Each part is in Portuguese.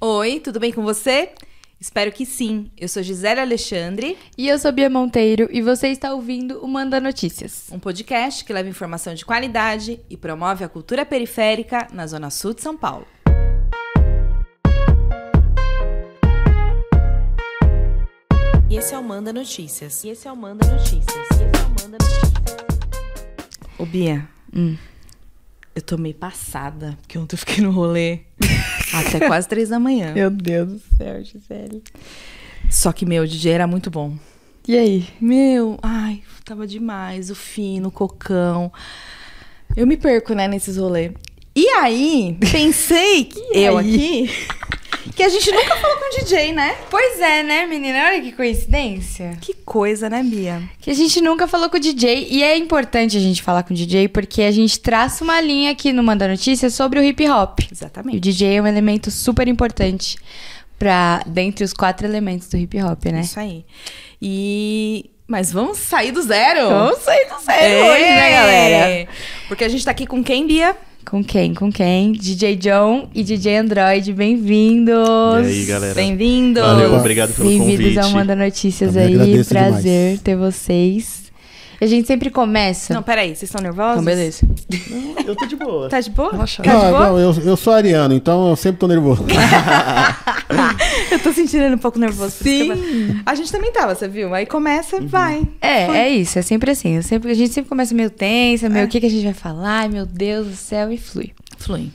Oi, tudo bem com você? Espero que sim. Eu sou Gisele Alexandre. E eu sou Bia Monteiro e você está ouvindo o Manda Notícias. Um podcast que leva informação de qualidade e promove a cultura periférica na Zona Sul de São Paulo. E esse é o Manda Notícias. E esse é o Manda Notícias. E esse é o Manda Notícias. Ô Bia, Hum. eu tô meio passada, porque ontem eu fiquei no rolê até quase três da manhã. Meu Deus do céu, Gisele. Só que, meu, o DJ era muito bom. E aí? Meu, ai, tava demais. O fino, o cocão. Eu me perco, né, nesses rolês. E aí, pensei, que eu aí? aqui, que a gente nunca falou com o DJ, né? Pois é, né, menina? Olha que coincidência. Que coisa, né, Bia? Que a gente nunca falou com o DJ. E é importante a gente falar com o DJ porque a gente traça uma linha aqui no Manda Notícias sobre o hip hop. E o Exatamente. DJ é um elemento super importante para dentre os quatro elementos do hip hop, né? Isso aí. E. Mas vamos sair do zero? Vamos sair do zero hoje, né, galera? Porque a gente tá aqui com quem, Bia? Com quem? Com quem? DJ John e DJ Android, bem-vindos! E aí, galera? Bem-vindos. Valeu, obrigado pelo Bem-vindos convite. ao Manda Notícias Também aí, prazer demais. ter vocês. E a gente sempre começa. Não, peraí, vocês estão nervosos? Então, beleza. Eu tô de boa. Tá de boa? Tá de boa? não, eu, eu sou ariano, então eu sempre tô nervoso. Eu tô sentindo um pouco nervoso. Sim. A gente também tava, você viu? Aí começa, vai. É, Foi. é isso, é sempre assim. Eu sempre, a gente sempre começa meio tensa, meio É. o que, que a gente vai falar, ai meu Deus do céu, e flui. Flui.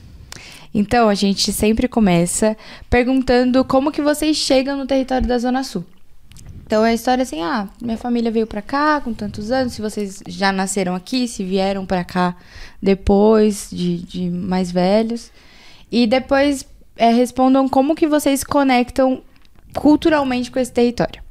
Então, a gente sempre começa perguntando como que vocês chegam no território da Zona Sul. Então, é a história assim, ah, minha família veio pra cá com tantos anos, se vocês já nasceram aqui, se vieram pra cá depois de, de mais velhos. E depois é, respondam como que vocês conectam culturalmente com esse território.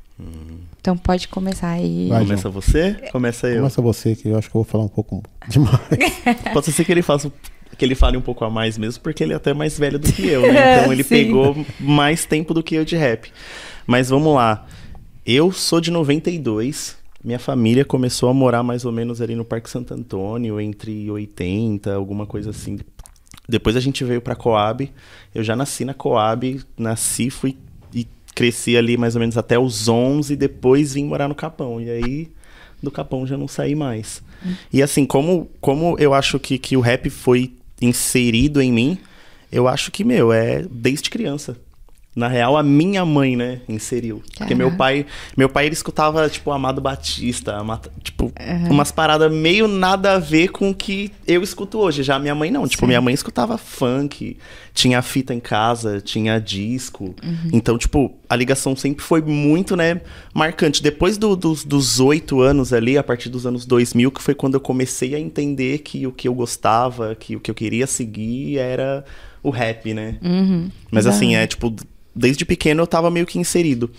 Então, pode começar aí. Vai. Começa você? Começa eu. Começa você, que eu acho que eu vou falar um pouco demais. Pode ser que ele faça que ele fale um pouco a mais mesmo, porque ele é até mais velho do que eu, né? Então ele Sim. pegou mais tempo do que eu de rap. Mas vamos lá. Eu sou de 92. Minha família começou a morar mais ou menos ali no Parque Santo Antônio, entre 80, alguma coisa assim. Depois a gente veio pra Coab. Eu já nasci na Coab, nasci, fui e cresci ali mais ou menos até os 11, depois vim morar no Capão. E aí do Capão já não saí mais. E assim, como, como eu acho que, que o rap foi inserido em mim, eu acho que, meu, é desde criança. Na real, a minha mãe, né, inseriu. Porque meu Caraca. pai, meu pai, ele escutava, tipo, Amado Batista, tipo, umas paradas meio nada a ver com o que eu escuto hoje. Já minha mãe não. Tipo, Sim. minha mãe escutava funk, tinha fita em casa, tinha disco. Uhum. Então, tipo, a ligação sempre foi muito, né, marcante. Depois do- dos- dos oito anos ali, a partir dos anos 2000, que foi quando eu comecei a entender que o que eu gostava, que o que eu queria seguir era o rap, né? Uhum. Mas assim, é tipo, desde pequeno eu tava meio que inserido.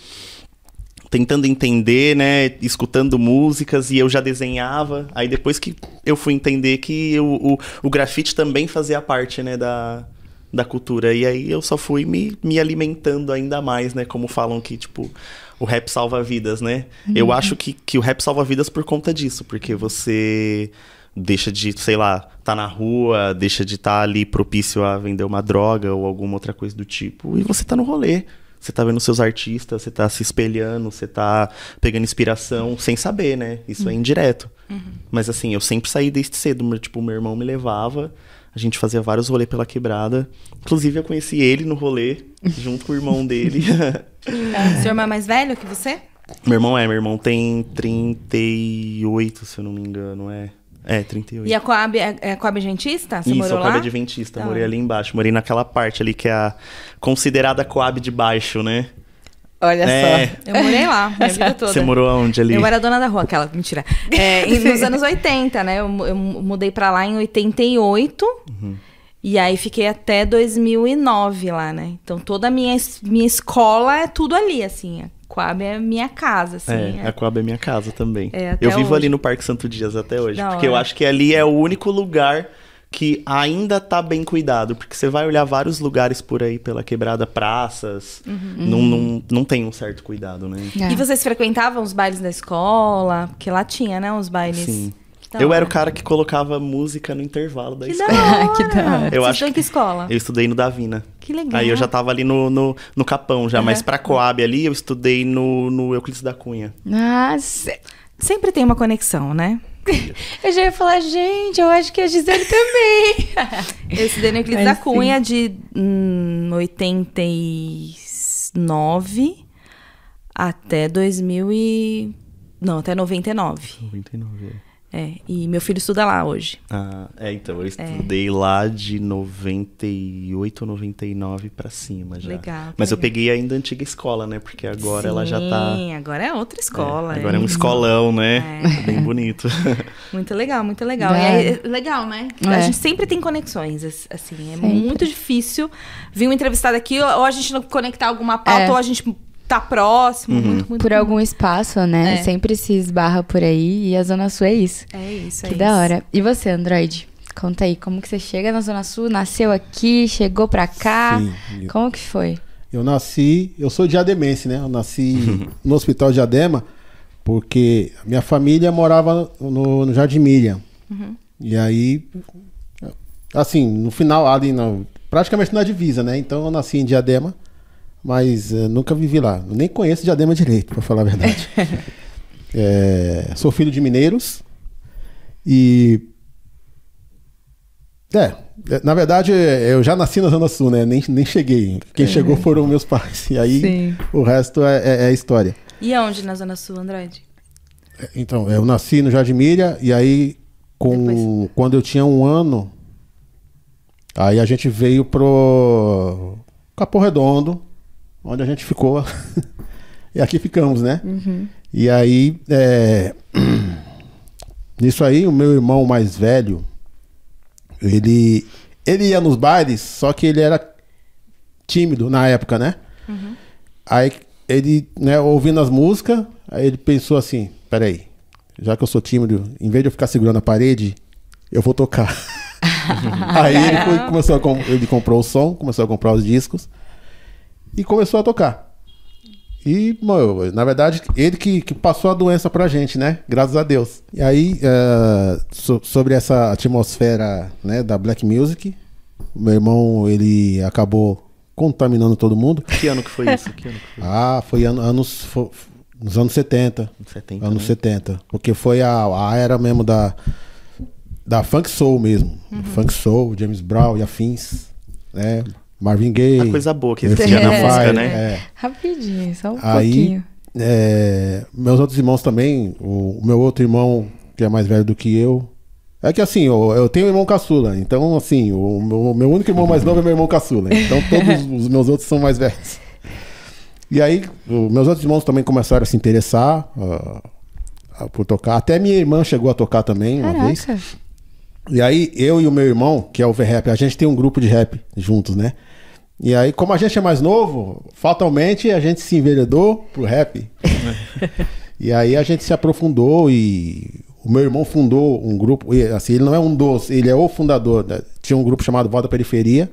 Tentando entender, né? Escutando músicas e eu já desenhava. Aí depois que eu fui entender que o, o, o grafite também fazia parte, né? Da, da cultura. E aí eu só fui me, me alimentando ainda mais, né? Como falam que, tipo, o rap salva vidas, né? Eu acho que, que o rap salva vidas por conta disso. Porque você deixa de, sei lá, tá na rua, deixa de estar ali propício a vender uma droga ou alguma outra coisa do tipo, e você tá no rolê. Você tá vendo seus artistas, você tá se espelhando, você tá pegando inspiração sem saber, né? Isso é indireto. Mas assim, eu sempre saí desde cedo. Tipo, meu irmão me levava, a gente fazia vários rolês pela quebrada. Inclusive, eu conheci ele no rolê, junto com o irmão dele. Seu irmão é mais velho que você? meu irmão é, meu irmão tem 38, se eu não me engano, é. É, 38. E a Coab é, é a Coab Adventista? Você Isso, morou a Coab lá? Adventista. Da Morei ali embaixo. Morei naquela parte ali que é a considerada Coab de baixo, né? Olha É. só. Eu morei lá, minha vida toda. Você morou aonde ali? Eu era dona da rua, aquela, mentira. É, nos anos 80, né? Eu, eu mudei pra lá em 88. Uhum. E aí fiquei até 2009 lá, né? Então toda a minha, minha escola é tudo ali, assim. Coab é minha casa, assim. É, é. a Coab é minha casa também. É, até eu vivo hoje. ali no Parque Santo Dias até hoje. Da porque eu acho que ali é o único lugar que ainda tá bem cuidado. Porque você vai olhar vários lugares por aí pela quebrada, praças. Não, não, não tem um certo cuidado, né? É. E vocês frequentavam os bailes da escola? Porque lá tinha, né? Os bailes. Sim. Da eu hora. era o cara que colocava música no intervalo da Que da escola. hora. Que da hora. Eu Você acho estudou em que escola? Eu estudei no Davina. Que legal. Aí eu já tava ali no, no, no Capão já, mas Aham. pra Coab ali eu estudei no, no Euclides da Cunha. Nossa. Sempre tem uma conexão, né? Eu já ia falar, gente, eu acho que a Gisele também. Eu estudei no Euclides Mas da Cunha de hum, 89 até 2000 e... Não, até 99. 99. É, e meu filho estuda lá hoje. Ah, é, então, eu estudei lá de 98, 99 pra cima já. Legal, Mas eu legal. peguei ainda a antiga escola, né? Porque agora ela já tá. Sim, agora é outra escola. É, agora é um escolão, né? É. Bem bonito. Muito legal, muito legal. E é legal, né? É. A gente sempre tem conexões, as- assim. É Sempre. muito difícil vir um entrevistado aqui, ou a gente não conectar alguma pauta, É. ou a gente tá próximo. Muito, muito Por algum espaço, né? É. Sempre se esbarra por aí e a Zona Sul é isso. É isso, é Que isso. da hora. E você, Android? Conta aí, como que você chega na Zona Sul? Nasceu aqui, chegou pra cá? Sim. Como que foi? Eu nasci, eu sou diademense, né? Eu nasci no Hospital Diadema porque a minha família morava no, no Jardim Miriam. E aí, assim, no final, ali, na, praticamente na divisa, né? Então eu nasci em Diadema, mas eh, nunca vivi lá. Nem conheço Diadema direito, pra falar a verdade. É, sou filho de mineiros e é, é, na verdade, é, eu já nasci na Zona Sul, né? Nem, nem cheguei. Quem chegou foram meus pais. E aí, Sim. o resto é, é- é história. E aonde na Zona Sul, Andrade? É, Então, eu nasci no Jardim Miriam e aí, com, Depois- quando eu tinha um ano, aí a gente veio pro Capão Redondo, onde a gente ficou. e aqui ficamos, né? E aí, é, nisso aí, o meu irmão mais velho, ele, ele ia nos bailes, só que ele era tímido na época, né? Aí ele, né, ouvindo as músicas, aí ele pensou assim, peraí, já que eu sou tímido, em vez de eu ficar segurando a parede, eu vou tocar. aí ele foi- começou a ele comprou o som, começou a comprar os discos e começou a tocar. E, mano, na verdade, ele que, que passou a doença pra gente, né? Graças a Deus. E aí, eh, so- sobre essa atmosfera né, da Black Music, meu irmão, ele acabou contaminando todo mundo. Que ano que foi isso? Que ano que foi? Ah, foi ano- anos, fo- nos anos 70. 70, anos né? 70. Porque foi a, a era mesmo da, da funk soul mesmo. Funk soul, James Brown e afins, né? Marvin Gaye. A coisa boa que existia na Wind and música, né? é. Rapidinho, só um Aí, pouquinho. é, meus outros irmãos também, o, o meu outro irmão, que é mais velho do que eu. É que assim, eu, eu tenho um irmão caçula, então assim, o meu, o meu único irmão mais novo é meu irmão caçula. Então todos os meus outros são mais velhos. E aí, os meus outros irmãos também começaram a se interessar ah, por tocar. Até minha irmã chegou a tocar também uma vez. Caraca. E aí, eu e o meu irmão, que é o V-Rap, a gente tem um grupo de rap juntos, né? E aí, como a gente é mais novo, fatalmente a gente se enveredou pro rap. e aí a gente se aprofundou e o meu irmão fundou um grupo, e, assim, ele não é um dos, ele é o fundador. né? Tinha um grupo chamado Voz da Periferia.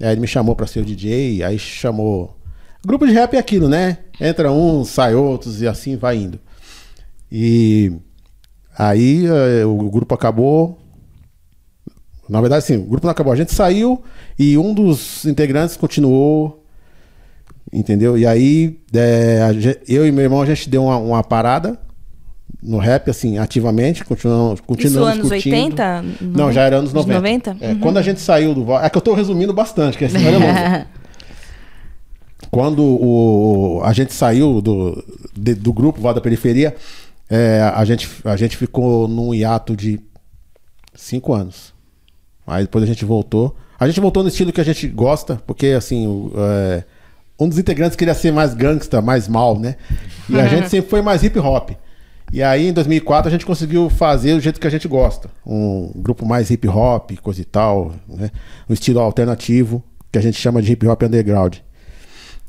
Aí ele me chamou pra ser o DJ, aí chamou. Grupo de rap é aquilo, né? Entra uns, sai outros e assim vai indo. E aí eh, o grupo acabou. Na verdade, sim, o grupo não acabou. A gente saiu e um dos integrantes continuou. Entendeu? E aí, é, a gen- eu e meu irmão, a gente deu uma, uma parada no rap, assim, ativamente. Continuamos, Isso continuamos anos curtindo. 80? Não, já era anos 90. 90? É, Quando a gente saiu do. É que eu tô resumindo bastante, que a história é. Quando o, a gente saiu do, de- do grupo Voz da Periferia, é, a, gente, a gente ficou num hiato de cinco anos. Aí depois a gente voltou. A gente voltou no estilo que a gente gosta, porque assim, o, é, um dos integrantes queria ser mais gangsta, mais mal, né? E a gente sempre foi mais hip hop. E aí em 2004 a gente conseguiu fazer do jeito que a gente gosta. Um grupo mais hip hop, coisa e tal, né? Um estilo alternativo, que a gente chama de hip hop underground.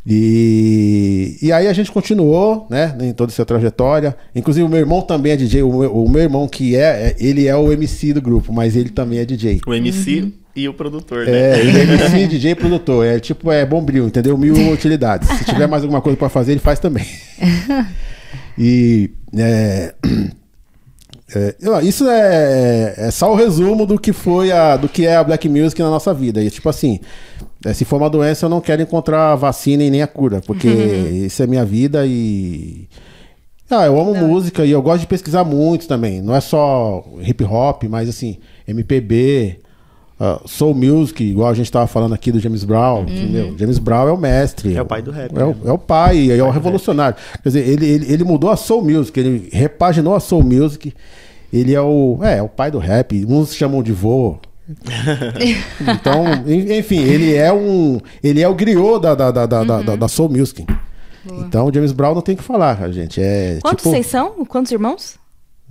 E, e aí a gente continuou, né, em toda essa trajetória. Inclusive o meu irmão também é DJ. O meu, o meu irmão que é, é- ele é o MC do grupo, mas ele também é DJ. O MC e o produtor, né? É, ele é MC, DJ e produtor. É tipo, é bombril, entendeu? Mil utilidades. Se tiver mais alguma coisa pra fazer, ele faz também. E, é, É, eu- isso é, é só o resumo do que foi a, do que é a Black Music na nossa vida. E tipo assim, é, se for uma doença, eu não quero encontrar a vacina e nem a cura, porque isso é minha vida e. Ah, eu amo música e eu gosto de pesquisar muito também. Não é só hip hop, mas assim, MPB, ah, soul music, igual a gente tava falando aqui do James Brown, entendeu? James Brown é o mestre. É o pai do rap, É o, né? é o pai, é o revolucionário. Quer dizer, ele, ele, ele mudou a soul music, ele repaginou a soul music. Ele é o, é, é o pai do rap. Uns chamam de vô. então, en- enfim, ele é um, ele é o griot da, da, da, da, da- da, soul music. Então, o James Brown não tem o que falar, gente. É Quantos tipo, vocês são? Quantos irmãos?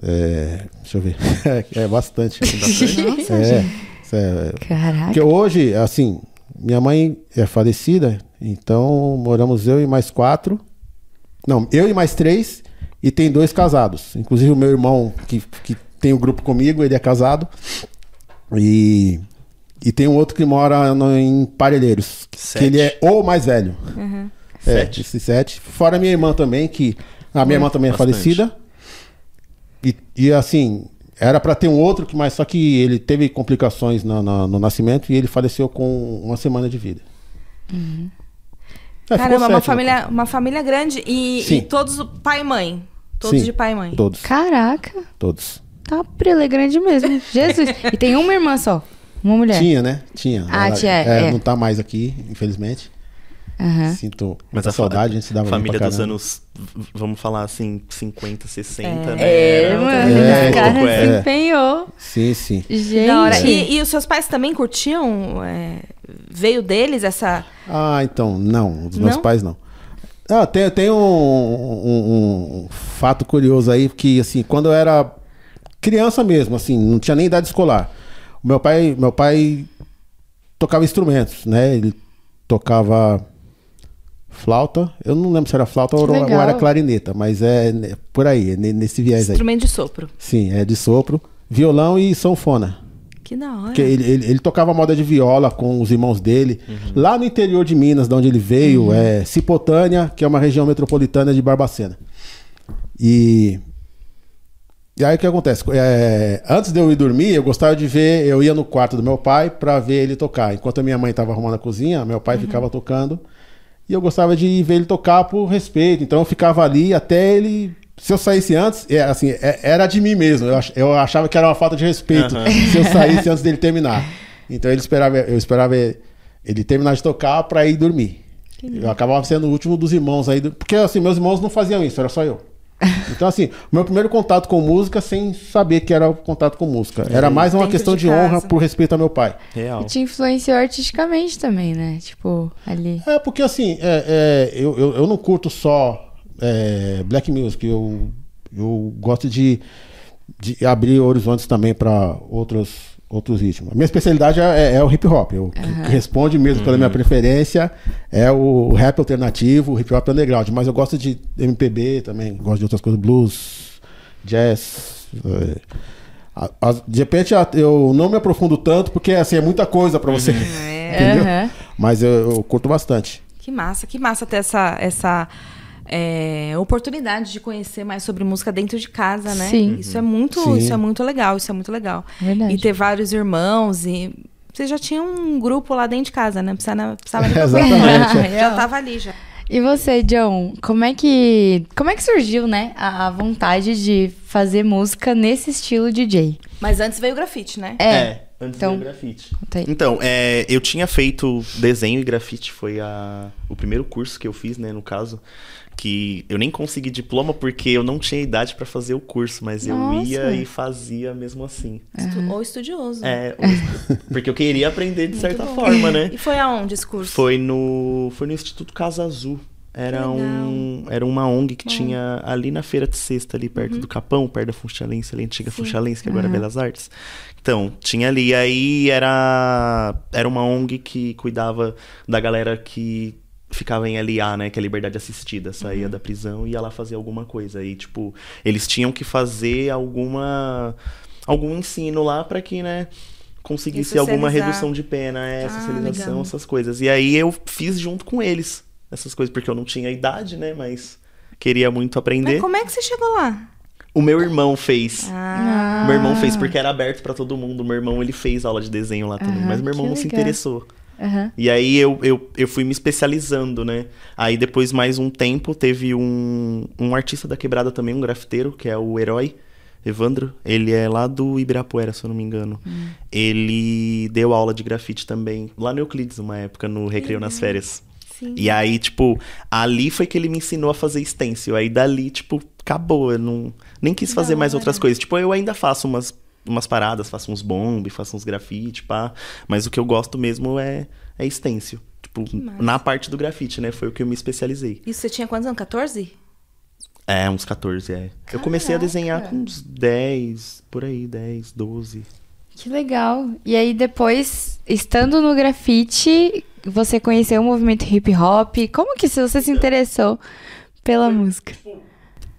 é, deixa eu ver. É, bastante. Nossa, É, é, Caraca. porque hoje, assim, minha mãe é falecida, então moramos eu e mais quatro. Não, eu e mais três, e tem dois casados. Inclusive o meu irmão, que, que tem o grupo comigo, ele é casado. E, e tem um outro que mora no- em Parelheiros, que Sete. ele é o mais velho. É, Sete. esses sete. Fora minha irmã também, que a minha irmã também é Bastante. falecida. E, e, assim, era pra ter um outro, que, mas só que ele teve complicações na- na- no nascimento e ele faleceu com uma semana de vida. É, ficou Caramba, uma né? família, uma família grande e, e todos pai e mãe. Todos Sim, de pai e mãe. Todos, Caraca. todos. Tá prele grande mesmo. Jesus. E tem uma irmã só. Uma mulher. Tinha, né? Tinha. Ah, tinha, é. Não tá mais aqui, infelizmente. Aham. Sinto Mas a saudade, a gente se dava Família dos anos, vamos falar assim, 50, 60, né? É, mano. É, o cara pouco, se é. empenhou. Sim, sim. Gente. Da hora. E, e os seus pais também curtiam? é, veio deles essa. Ah, então, não. Dos meus Não? pais, não. Ah, tem, tem um, um- um fato curioso aí, que assim, quando eu era criança mesmo, assim, não tinha nem idade escolar. O meu pai, meu pai tocava instrumentos, né? Ele tocava flauta. Eu não lembro se era flauta ou, ou era clarineta, mas é né, por aí, é ne- nesse viés aí. Instrumento de sopro. Sim, é de sopro, violão e sanfona. Que da hora. Porque ele, ele, ele tocava moda de viola com os irmãos dele. Lá no interior de Minas, de onde ele veio, é Cipotânia, que é uma região metropolitana de Barbacena. E. E aí o que acontece? É, antes de eu ir dormir, eu gostava de ver, eu ia no quarto do meu pai pra ver ele tocar. Enquanto a minha mãe estava arrumando a cozinha, meu pai ficava tocando. E eu gostava de ver ele tocar por respeito. Então eu ficava ali até ele. Se eu saísse antes, é, assim, é- era de mim mesmo. Eu, ach- eu achava que era uma falta de respeito Aham. se eu saísse antes dele terminar. Então ele esperava, eu esperava ele terminar de tocar pra ir dormir. Eu acabava sendo o último dos irmãos aí. Porque assim, meus irmãos não faziam isso, era só eu. Então, assim, o meu primeiro contato com música sem saber que era o contato com música. Era mais uma Dentro questão de de, honra por respeito ao meu pai. Real. E te influenciou artisticamente também, né? Tipo, ali. É, porque assim, é, é, eu, eu, eu não curto só é, black music, eu, eu gosto de, de abrir horizontes também para outros, outros ritmos. A minha especialidade é, é o hip hop. O que responde mesmo pela minha preferência é o rap alternativo, o hip hop underground. Mas eu gosto de MPB também, gosto de outras coisas, blues, jazz. é. De repente eu não me aprofundo tanto, porque assim, é muita coisa para você. Entendeu? Aham. Mas eu, eu curto bastante. Que massa, que massa ter essa, essa é, oportunidade de conhecer mais sobre música dentro de casa, né? Sim. Isso é muito, Sim. isso é muito legal, isso é muito legal. Verdade. E ter vários irmãos e você já tinha um grupo lá dentro de casa, né? Precisava, precisava nem Exatamente. Já tava ali já. E você, John, como é que como é que surgiu, né, a, a vontade de fazer música nesse estilo DJ? Mas antes veio o grafite, né? É. antes então, do grafite. conta aí. Então, é, eu tinha feito desenho e grafite, foi a, o primeiro curso que eu fiz, né, no caso. Que eu nem consegui diploma porque eu não tinha idade pra fazer o curso, mas eu Nossa. ia e fazia mesmo assim. Estu- Ou estudioso. É, o- porque eu queria aprender de certa bom. forma, né? E foi aonde esse curso? Foi no, foi no Instituto Casa Azul. Era, um, era uma ONG que tinha ali na Feira de Sexta, ali perto do Capão, perto da Funchalense, ali, a antiga Funchalense, que agora é Belas Artes. Então, tinha ali. Aí era, era uma ONG que cuidava da galera que ficava em LA, né? Que é liberdade assistida. Saía da prisão e ia lá fazer alguma coisa. E, tipo, eles tinham que fazer alguma. algum ensino lá pra que, né? Conseguisse alguma redução de pena, é, Ah, socialização, legal. essas coisas. E aí eu fiz junto com eles essas coisas, porque eu não tinha idade, né? Mas queria muito aprender. Mas como é que você chegou lá? O meu irmão fez. Ah, Meu irmão fez porque era aberto pra todo mundo. Meu irmão ele fez aula de desenho lá também, Aham, mas meu irmão não se interessou. Aham. E aí eu, eu, eu fui me especializando, né? Aí depois, mais um tempo, teve um, um artista da quebrada também, um grafiteiro, que é o Herói, Evandro. Ele é lá do Ibirapuera, se eu não me engano. Ele deu aula de grafite também, lá no Euclides, uma época, no Recreio nas Férias. sim. E aí, tipo, ali foi que ele me ensinou a fazer stencil. Aí dali, tipo, acabou. Eu não, nem quis fazer mais outras coisas. Tipo, eu ainda faço umas, umas paradas, faço uns bomb, faço uns grafite, pá. Mas o que eu gosto mesmo é, é stencil. Tipo, na parte do grafite, né? Foi o que eu me especializei. Isso você tinha quantos anos? 14? É, uns 14, é. Eu comecei a desenhar com uns 10, por aí, 10, 12. Que legal. E aí depois, estando no grafite, você conheceu o movimento hip hop. Como que você se interessou pela música?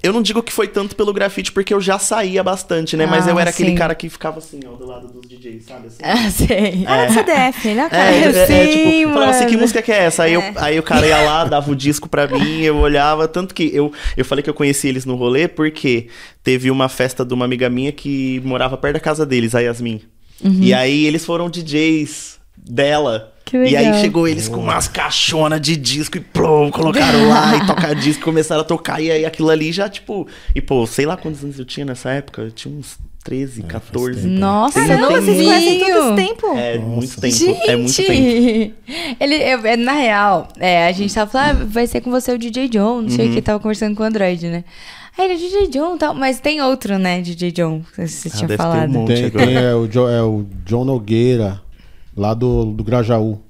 Eu não digo que foi tanto pelo grafite, porque eu já saía bastante, né? Mas Ah, eu era aquele sim. cara que ficava assim, ó, do lado dos DJs, sabe? Assim? Ah, sei. Ah, CDF, né, É, cara? é, é, Sim, tipo, falava assim, que mano. música que é essa? Aí, É. eu, aí o cara ia lá, dava o disco pra mim, eu olhava, tanto que eu, eu falei que eu conheci eles no rolê, porque teve uma festa de uma amiga minha que morava perto da casa deles, a Yasmin. E aí eles foram DJs dela. Uhum. Que E aí legal. chegou eles com umas caixonas de disco e plum, colocaram lá e tocar disco, começaram a tocar, e aí aquilo ali já, tipo. E pô, sei lá quantos anos eu tinha nessa época, eu tinha uns 13, 14. Nossa, Caramba, não vocês conhecem todo esse tempo? É muito tempo. Gente, É muito tempo. Ele, eu- é, na real, é, a gente tava falando, ah, vai ser com você o DJ John, não sei o Uhum. que, tava conversando com o Android, né? Aí ele, DJ John e tal, mas tem outro, né, DJ John, que você Ah, tinha deve ter um falado. monte. Tem, agora. tem, é, o Jo- é o John Nogueira, lá do, do Grajaú.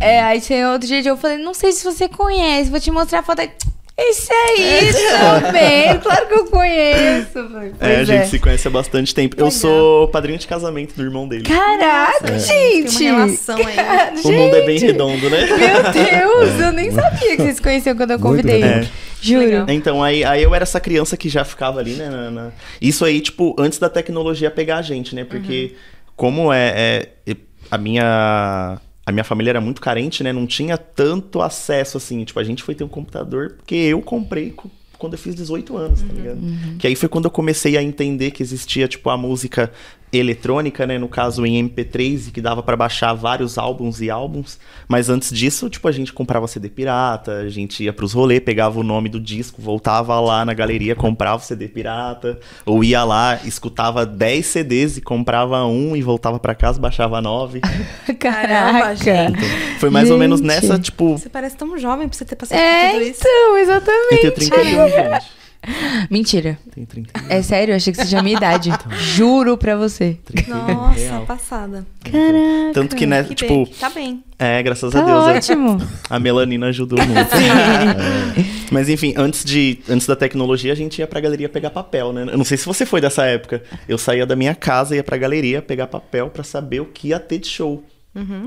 É, aí tem outro John, eu falei, não sei se você conhece, vou te mostrar a foto aí. Esse aí também, claro que eu conheço. É, a "Pois gente se conhece há bastante tempo. Eu sou padrinho de casamento do irmão dele. Caraca, gente! Tem uma relação aí. Cara, O mundo é bem redondo, né? Meu Deus, eu nem sabia que vocês se conheciam quando eu convidei. redondo. Juro. Legal. Então, aí, aí eu era essa criança que já ficava ali, né? na- na- Isso aí, tipo, antes da tecnologia pegar a gente, né? Porque como é, é- a minha... A minha família era muito carente, né? Não tinha tanto acesso, assim. Tipo, a gente foi ter um computador porque eu comprei co- quando eu fiz 18 anos, tá ligado? Que aí foi quando eu comecei a entender que existia, tipo, a música eletrônica, né? No caso, em MP3, e que dava pra baixar vários álbuns e álbuns. Mas antes disso, tipo, a gente comprava CD pirata, a gente ia pros rolê, pegava o nome do disco, voltava lá na galeria, comprava o CD pirata, ou ia lá, escutava 10 CDs e comprava um e voltava pra casa, baixava 9. Caramba, Caraca. gente. Foi mais ou menos Gente. nessa, tipo, Você parece tão jovem pra você ter passado por É, tudo isso. então, eu exatamente. tenho 31, gente. Mentira. Tenho 31. É sério, eu achei que você tinha a minha idade. Juro pra você. 31 Nossa, real. passada. Caraca. Tanto que, né, Que tipo, bem, tá bem. é, graças Tá a Deus, né? ótimo. A melanina ajudou muito. É. Mas enfim, antes, de, antes da tecnologia, a gente ia pra galeria pegar papel, né? Eu não sei se você foi dessa época. Eu saía da minha casa, ia pra galeria pegar papel pra saber o que ia ter de show.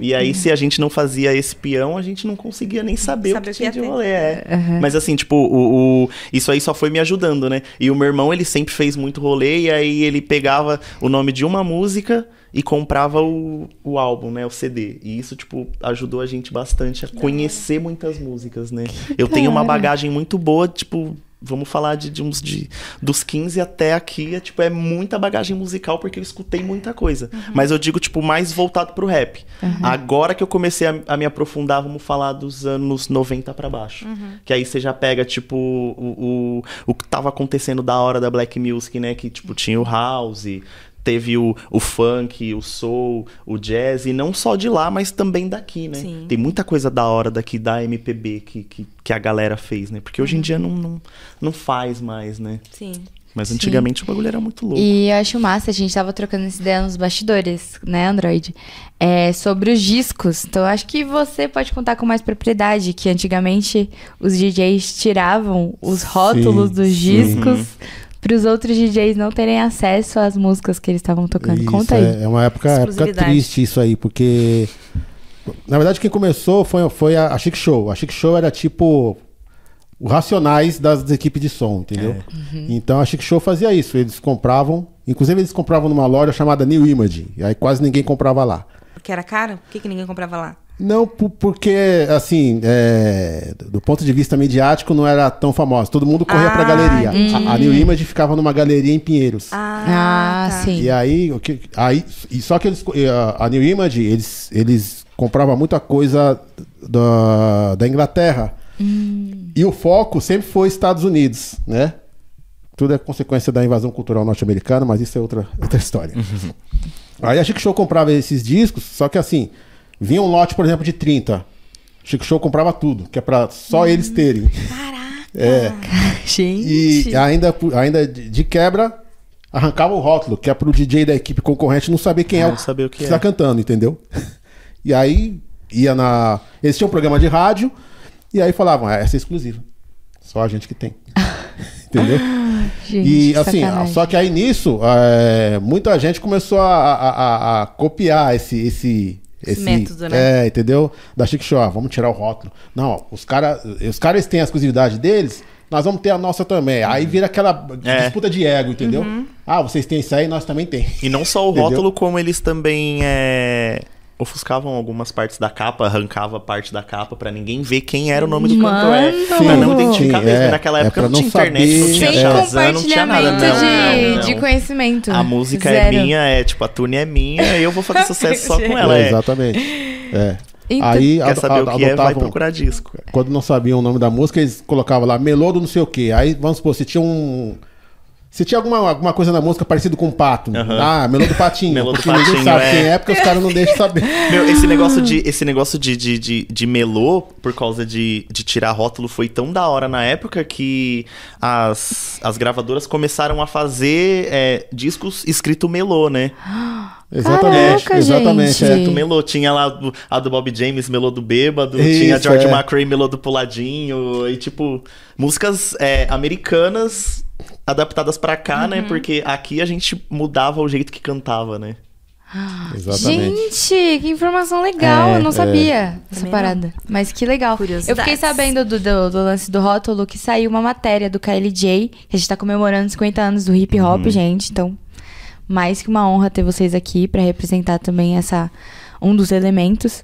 E aí, se a gente não fazia esse peão, a gente não conseguia nem saber, Saber o que que tinha de rolê. É. Mas assim, tipo, o, o- isso aí só foi me ajudando, né? E o meu irmão, ele sempre fez muito rolê, e aí ele pegava o nome de uma música e comprava o, o álbum, né? O CD. E isso, tipo, ajudou a gente bastante a conhecer muitas músicas, né? Eu tenho uma bagagem muito boa, tipo. Vamos falar de, de uns de dos 15 até aqui, é, tipo, é muita bagagem musical porque eu escutei muita coisa. Mas eu digo, tipo, mais voltado pro rap. Agora que eu comecei a, a me aprofundar, vamos falar dos anos 90 pra baixo. Que aí você já pega, tipo, o, o, o que tava acontecendo da hora da Black Music, né? Que, tipo, tinha o House, teve o, o funk, o soul, o jazz, e não só de lá, mas também daqui, né? Sim. Tem muita coisa da hora daqui da MPB que, que, que a galera fez, né? Porque hoje em dia não, não, não faz mais, né? Sim. Mas antigamente o bagulho era muito louco. E eu acho massa, a gente tava trocando essa ideia nos bastidores, né, Android? É, sobre os discos. Então, eu acho que você pode contar com mais propriedade, que antigamente os DJs tiravam os rótulos dos sim. Para os outros DJs não terem acesso às músicas que eles estavam tocando. Isso, Conta aí. É, é uma época, época triste isso aí, porque. Na verdade, quem começou foi, foi a, a Chic Show. A Chic Show era tipo. O Racionais das equipes de som, entendeu? Então a Chic Show fazia isso. Eles compravam. Inclusive, eles compravam numa loja chamada New Image. E aí quase ninguém comprava lá. Porque era caro? Por que, que ninguém comprava lá? Não, porque, assim, é, do ponto de vista midiático, não era tão famosa. Todo mundo corria pra Ah, galeria. entendi. A, a New Image ficava numa galeria em Pinheiros. Ah, tá. sim. E aí, o que, aí e só que eles, a, New Image, eles, eles compravam muita coisa da, da Inglaterra. E o foco sempre foi Estados Unidos, né? Tudo é consequência da invasão cultural norte-americana, mas isso é outra, outra história. Aí a Chic Show comprava esses discos, só que assim, vinha um lote, por exemplo, de 30. Chic Show comprava tudo, que é pra só eles terem. É. Gente. E ainda, ainda de quebra, arrancava o rótulo, que é pro DJ da equipe concorrente não saber quem é o Não saber o que que é. tá cantando, entendeu? E aí ia na. Eles tinham um programa de rádio, e aí falavam, "Ah, essa é exclusiva. Só a gente que tem. entendeu? Gente, E assim, sacanagem. só que aí nisso, é, muita gente começou a, a- a- a copiar esse. esse Esse método, né? É, entendeu? Da Chic Show, ah, vamos tirar o rótulo. Não, os caras os caras têm a exclusividade deles, nós vamos ter a nossa também. Aí vira aquela É. disputa de ego, entendeu? Uhum. Ah, vocês têm isso aí, nós também tem. E não só o Entendeu? rótulo, como eles também é, ofuscavam algumas partes da capa, arrancava parte da capa pra ninguém ver quem era o nome do cantor. É, Mano! pra não identificar Sim, mesmo. é. Naquela É época pra não tinha não internet, não saber, tinha Sem é. Shazam, não tinha nada. compartilhamento Não, de, não, não. de conhecimento. A música Zero. é minha, é tipo, a tune é minha e eu vou fazer sucesso só com ela. É, É. exatamente. É. Então- aí Quer saber o que é, vai procurar disco. Quando não sabiam o nome da música, eles colocavam lá Melodo não sei o quê. Aí, vamos supor, se tinha um. Se tinha alguma, alguma coisa na música parecida com um pato. Aham. Ah, Melô do Patinho. Melô do porque ninguém Patinho, sabe é. quem é, porque os caras não deixam saber. Meu, esse negócio de, esse negócio de, de, de, de melô, por causa de, de tirar rótulo, foi tão da hora na época que as, as gravadoras começaram a fazer é, discos escrito melô, né? Exatamente. Caraca, exatamente. gente. é. Melô. Tinha lá do- a do Bob James, melô do bêbado. Isso, tinha George é. McRae, melô do puladinho. E tipo, músicas é, americanas adaptadas pra cá, né? Porque aqui a gente mudava o jeito que cantava, né? Exatamente. Gente, que informação legal. É, eu não é. sabia essa Também parada. Mas que legal. Eu fiquei sabendo do, do, do lance do rótulo que saiu uma matéria do KLJ, que a gente tá comemorando 50 anos do hip hop, Uhum. gente. Então, mais que uma honra ter vocês aqui pra representar também essa um dos elementos.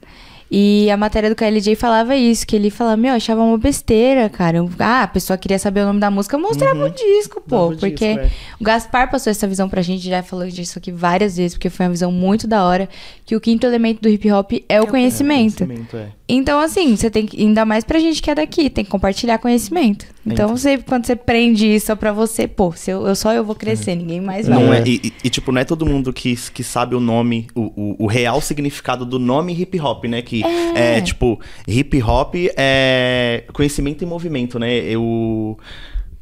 E a matéria do KLJ falava isso, que ele falava, meu, eu achava uma besteira, cara. Ah, a pessoa queria saber o nome da música, eu mostrava o disco, pô. Dava o porque disco, é. o Gaspar passou essa visão pra gente, já falou disso aqui várias vezes, porque foi uma visão muito da hora, que o quinto elemento do hip hop é o conhecimento. Conhecimento, é. Então, assim, você tem que. Ainda mais pra gente que é daqui, tem que compartilhar conhecimento. Então, Então. você, quando você prende isso só pra você, pô, se eu, eu só eu vou crescer, ninguém mais vai. Não É. é, e, e- tipo, não é todo mundo que, que sabe o nome, o, o, o real significado do nome hip hop, né? Que é, tipo, hip hop é conhecimento e movimento, né? Eu.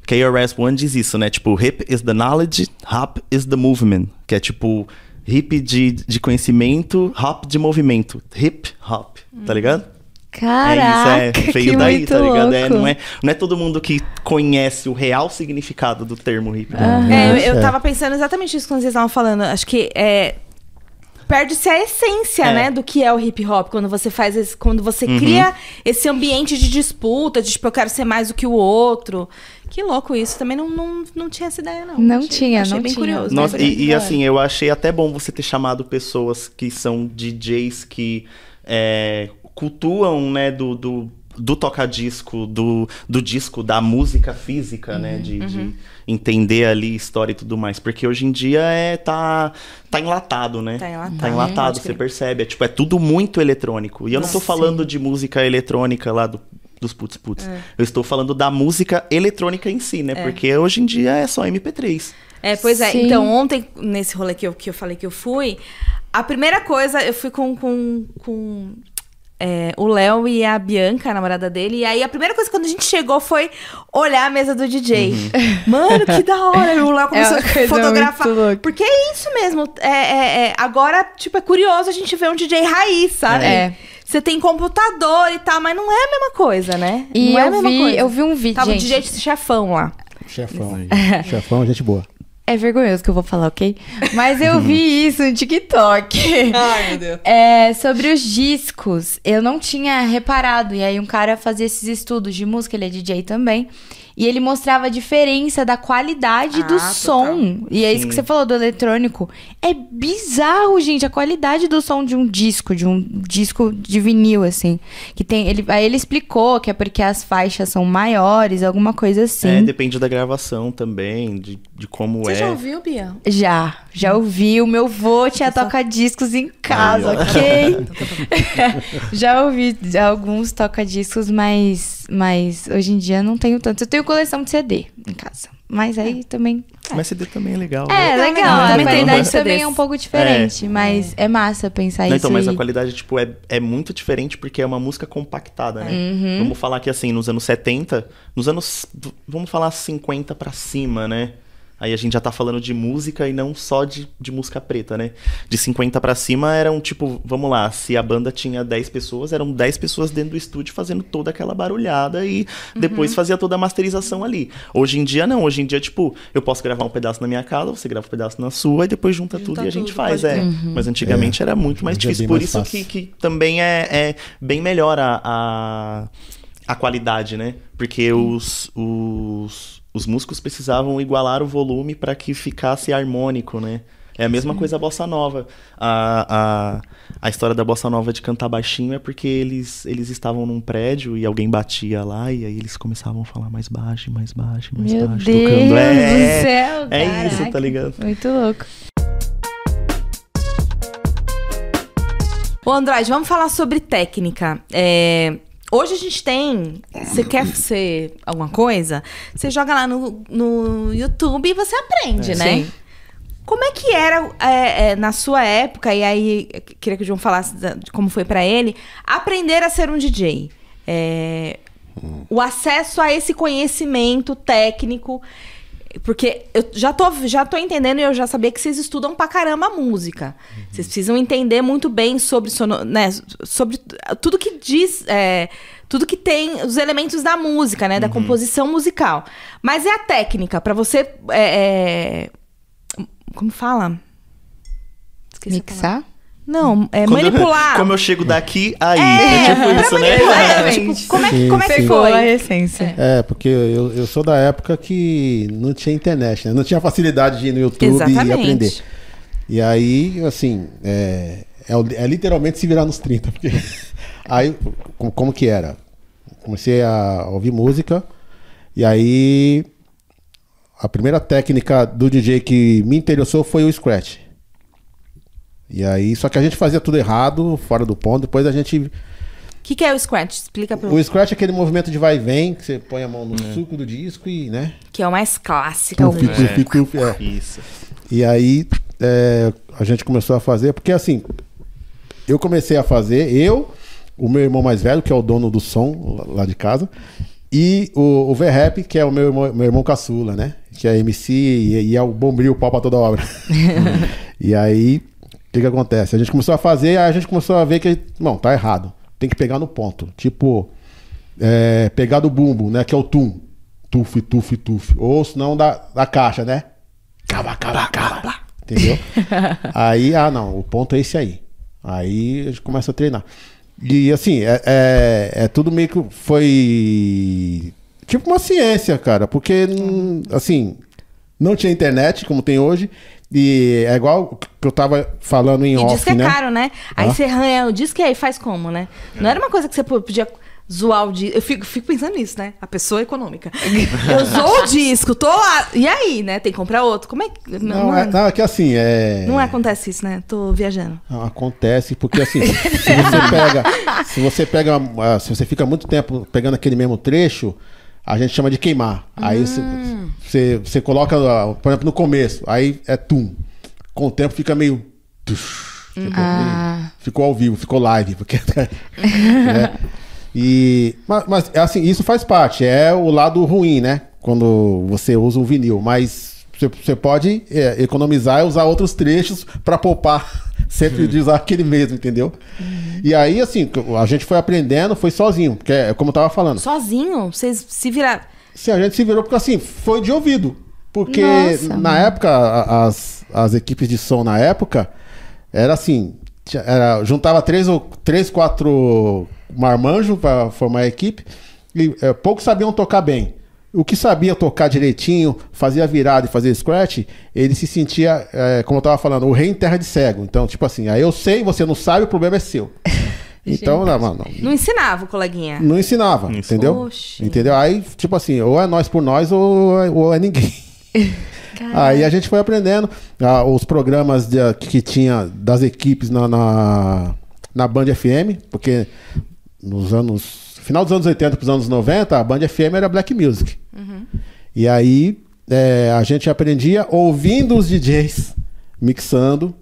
KRS-One diz isso, né? Tipo, hip is the knowledge, hop is the movement. Que é tipo, hip de, de conhecimento, hop de movimento. Hip hop, tá ligado? Caraca, é isso, é. Veio daí, tá ligado? É, não, é, não é todo mundo que conhece o real significado do termo hip hop. É, eu, eu É. tava pensando exatamente isso quando vocês estavam falando. Acho que é. Perde-se a essência, É. né, do que é o hip hop. Quando você faz esse, quando você Uhum. cria esse ambiente de disputa, de tipo, eu quero ser mais do que o outro. Que louco isso. Também não, não, não tinha essa ideia, não. Não Achei- tinha, achei não bem tinha. curioso. Nossa, né? e, e assim, eu achei até bom você ter chamado pessoas que são DJs que é, cultuam, né, do, do, do toca-disco, do, do disco, da música física, né, Uhum, de, de entender ali história e tudo mais. Porque hoje em dia é, tá, tá enlatado, né? Tá enlatado, Tá enlatado, você percebe. É, tipo, é tudo muito eletrônico. E eu não tô Sim. falando de música eletrônica lá do dos putz putz. É. Eu estou falando da música eletrônica em si, né? Porque hoje em dia é só MP3. É, pois é. Sim. Então, ontem, nesse rolê que eu, que eu falei que eu fui, a primeira coisa, eu fui com, com, com é, o Léo e a Bianca, a namorada dele. E aí, a primeira coisa quando a gente chegou foi olhar a mesa do DJ. Mano, que da hora! E o Léo começou uma a fotografar. Porque é isso mesmo. É, é- é- agora, tipo, é curioso a gente ver um DJ raiz, sabe? É. Você tem computador e tal, mas não é a mesma coisa, né? E não é a eu mesma vi, coisa. eu vi um vídeo, Tava o gente. DJ chefão lá. Chefão. Chefão, gente boa. É vergonhoso que eu vou falar, ok? Mas eu vi isso no TikTok. Ai, meu Deus. É, sobre os discos, eu não tinha reparado. E aí um cara fazia esses estudos de música, ele é DJ também. E ele mostrava a diferença da qualidade Ah, do total. som. E é isso que Sim. você falou do eletrônico. É bizarro, gente, a qualidade do som de um disco, de um disco de vinil, assim. Que tem. Ele, aí ele explicou que é porque as faixas são maiores, alguma coisa assim. É, depende da gravação também, de, de como Você é. já ouviu, Bia? Já, já ouvi. O meu vô tinha toca-discos em casa, ok? já ouvi alguns toca-discos, mas, mas hoje em dia não tenho tanto. Eu tenho coleção de CD em casa. Mas aí também. Mas CD também é legal. É, né? legal. A muitos também é um pouco diferente, mas é massa pensar Não, isso. então, mas a qualidade, tipo, é, é muito diferente porque é uma música compactada, né? Uhum. Vamos falar que, assim, nos anos 70, nos anos, vamos falar 50 pra cima, né? Aí a gente já tá falando de música e não só de, de música preta, né? De 50 pra cima eram, tipo, vamos lá, se a banda tinha 10 pessoas, eram 10 pessoas dentro do estúdio fazendo toda aquela barulhada e Uhum. depois fazia toda a masterização ali. Hoje em dia, não. Hoje em dia, tipo, eu posso gravar um pedaço na minha casa, você grava um pedaço na sua e depois junta, Junta tudo e a gente tudo, faz, pode é. Uhum. Mas antigamente era muito mais é difícil. bem Por mais isso fácil. que, que também é, é bem melhor a, a, a qualidade, né? Porque os, os, os músicos precisavam igualar o volume para que ficasse harmônico, né? É a mesma coisa a bossa nova. A, a, a história da bossa nova de cantar baixinho é porque eles, eles estavam num prédio e alguém batia lá e aí eles começavam a falar mais baixo, mais baixo, mais Meu baixo, Deus tocando. É, do céu, é isso, caraca. tá ligado? Muito louco. Ô, Andrade, vamos falar sobre técnica. É, Hoje a gente tem. Você quer ser alguma coisa? Você joga lá no, no YouTube e você aprende, É. né? Sim. Como é que era é, é, na sua época, e aí eu queria que o João falasse de como foi pra ele, aprender a ser um DJ? É, O acesso a esse conhecimento técnico. Porque eu já tô, já tô entendendo e eu já sabia que vocês estudam pra caramba a música. Vocês precisam entender muito bem sobre, sono, né, sobre tudo que diz. é, tudo que tem os elementos da música, né? Da composição musical. Mas é a técnica, pra você. é, é, como fala? Esqueci. Mixar? Não, é Quando eu- manipular. como eu chego daqui, aí. É, É, tipo pra isso, né? manipular, Exatamente. tipo, como é, que- Sim, como é que sim. Pegou a foi? essência. É, porque eu, eu sou da época que não tinha internet, né? Não tinha facilidade de ir no YouTube e Exatamente. aprender. E aí, assim, é, é, é literalmente se virar nos 30. Porque aí, como, como que era? Comecei a ouvir música e aí a primeira técnica do DJ que me interessou foi o scratch. E aí, só que a gente fazia tudo errado, fora do ponto. Depois a gente O que, que é o scratch? Explica pra o scratch é aquele movimento de vai e vem, que você põe a mão no suco do disco e, né? Que é o mais clássico. é o- Tufi, tufi, tufi, é. Isso. E aí é, a gente começou a fazer, porque assim, eu comecei a fazer, eu, o meu irmão mais velho, que é o dono do som lá- lá de casa, e o, o V-Rap, que é o meu irmão, meu irmão caçula, né? Que é MC e, e é o bombril, o pau pra toda obra. e aí, o que que acontece? A gente começou a fazer, aí a gente começou a ver que, não, tá errado. Tem que pegar no ponto. Tipo, é, pegar do bumbo, né? Que é o tum. Tuf, tuf, tuf. Ou senão da, da caixa, né? Cava, cava, cava. Entendeu? aí, ah, não, o ponto é esse aí. Aí a gente começa a treinar. E assim, é, é, é tudo meio que foi tipo uma ciência, cara. Porque, hum, assim, não tinha internet como tem hoje. E é igual que eu tava falando em E off, diz que é né? caro, né? Aí Ah. você arranha o disco e aí faz como, né? Não era uma coisa que você podia zoar o disco. Eu fico, fico pensando nisso, né? A pessoa econômica. Eu zoo o disco, tô lá. E aí, né? Tem que comprar outro. Como é que. Não, Não, não, é, não, é que assim, é. não acontece isso, né? Tô viajando. Não, acontece porque assim, se você pega, se você pega, ah, se você fica muito tempo pegando aquele mesmo trecho, a gente chama de queimar. Aí você, você, você coloca, ah, por exemplo, no começo, aí é tum. Com o tempo fica meio tush, tipo, Ah. ficou ao vivo, ficou live, porque né? E mas, mas, assim, isso faz parte, é o lado ruim, né? Quando você usa um vinil, mas você, pode é, economizar e usar outros trechos para poupar sempre de usar aquele mesmo, entendeu? E aí, assim, a gente foi aprendendo, foi sozinho, porque é como eu tava falando. Sozinho? Vocês se viraram. Sim, a gente se virou porque assim, foi de ouvido. Porque Nossa, na mano. época, as, as equipes de som na época, era assim, era, juntava três ou três, quatro marmanjos para formar a equipe, e é, poucos sabiam tocar bem. O que sabia tocar direitinho, fazia virada e fazia scratch, ele se sentia, é, como eu tava falando, o rei em terra de cego. Então, tipo assim, aí eu sei, você não sabe, o problema é seu. Então, não, não, não, Não ensinava o coleguinha. não ensinava, Não entendeu? Oxe. Entendeu? Aí, tipo assim, ou é nós por nós ou é, ou é ninguém. Aí a gente foi aprendendo ah, os programas de- que tinha das equipes na, na, na Band FM, porque nos anos. Final dos anos 80 para os anos 90, a Band FM era Black Music. E aí é, a gente aprendia ouvindo os DJs mixando.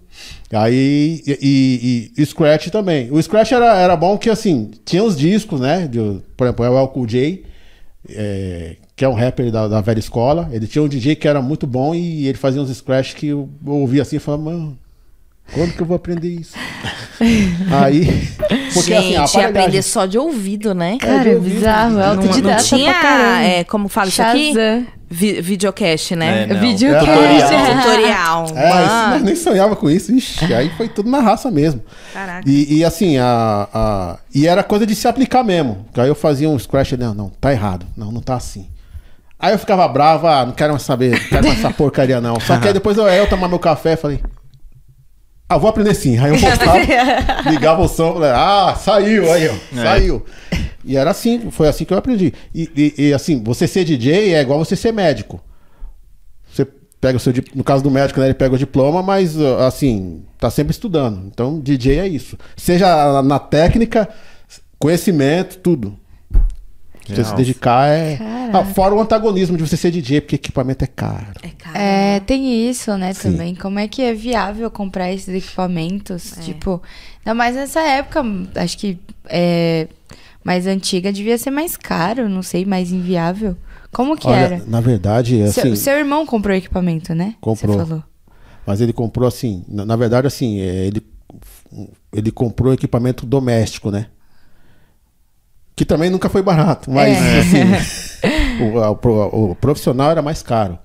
Aí e, e- e Scratch também. O Scratch era, era bom que assim, tinha os discos, né? de- por exemplo, o El Cool J, é, que é um rapper da, da velha escola. Ele tinha um DJ que era muito bom e ele fazia uns Scratch que eu ouvia assim e falava, mano, quando que eu vou aprender isso? Aí. Porque Gente, assim, a ia aprender aparelhagem. só de ouvido, né? Cara, é bizarro, é Não, não autodidata tinha, pra caramba. é, como fala isso aqui? Vi videocast, né? É, não. Videocast. Tutorial. Tutorial. É, isso, nem sonhava com isso. Ixi, aí foi tudo na raça mesmo. Caraca. E, e assim, a, a- e era coisa de se aplicar mesmo. Aí eu fazia um scratch, não, não, tá errado. Não, não tá assim. Aí eu ficava bravo, ah, não quero mais saber, não quero mais essa porcaria não. Só que aí depois eu, eu tomar meu café, falei, ah, vou aprender sim. Aí eu voltava, ligava o som, falei, ah, saiu, aí, ó, saiu. E era assim, foi assim que eu aprendi. E, e- e, assim, você ser DJ é igual você ser médico. Você pega o seu, no caso do médico, né, ele pega o diploma, mas uh, assim, tá sempre estudando. Então, DJ é isso. Seja na técnica, conhecimento, tudo. Você se dedicar é. Ah, fora o antagonismo de você ser DJ, porque equipamento é caro. É, cara. É, tem isso, né, Sim. também. Como é que é viável comprar esses equipamentos? É. Tipo, ainda mais nessa época, acho que é, mais antiga, devia ser mais caro, não sei, mais inviável. Como que Olha, era? na verdade, assim. Seu, seu irmão comprou equipamento, né? Comprou. Você falou. Mas ele comprou assim, na, na verdade assim, é, ele, ele comprou equipamento doméstico, né? Que também nunca foi barato, mas É. assim, o, o o profissional era mais caro.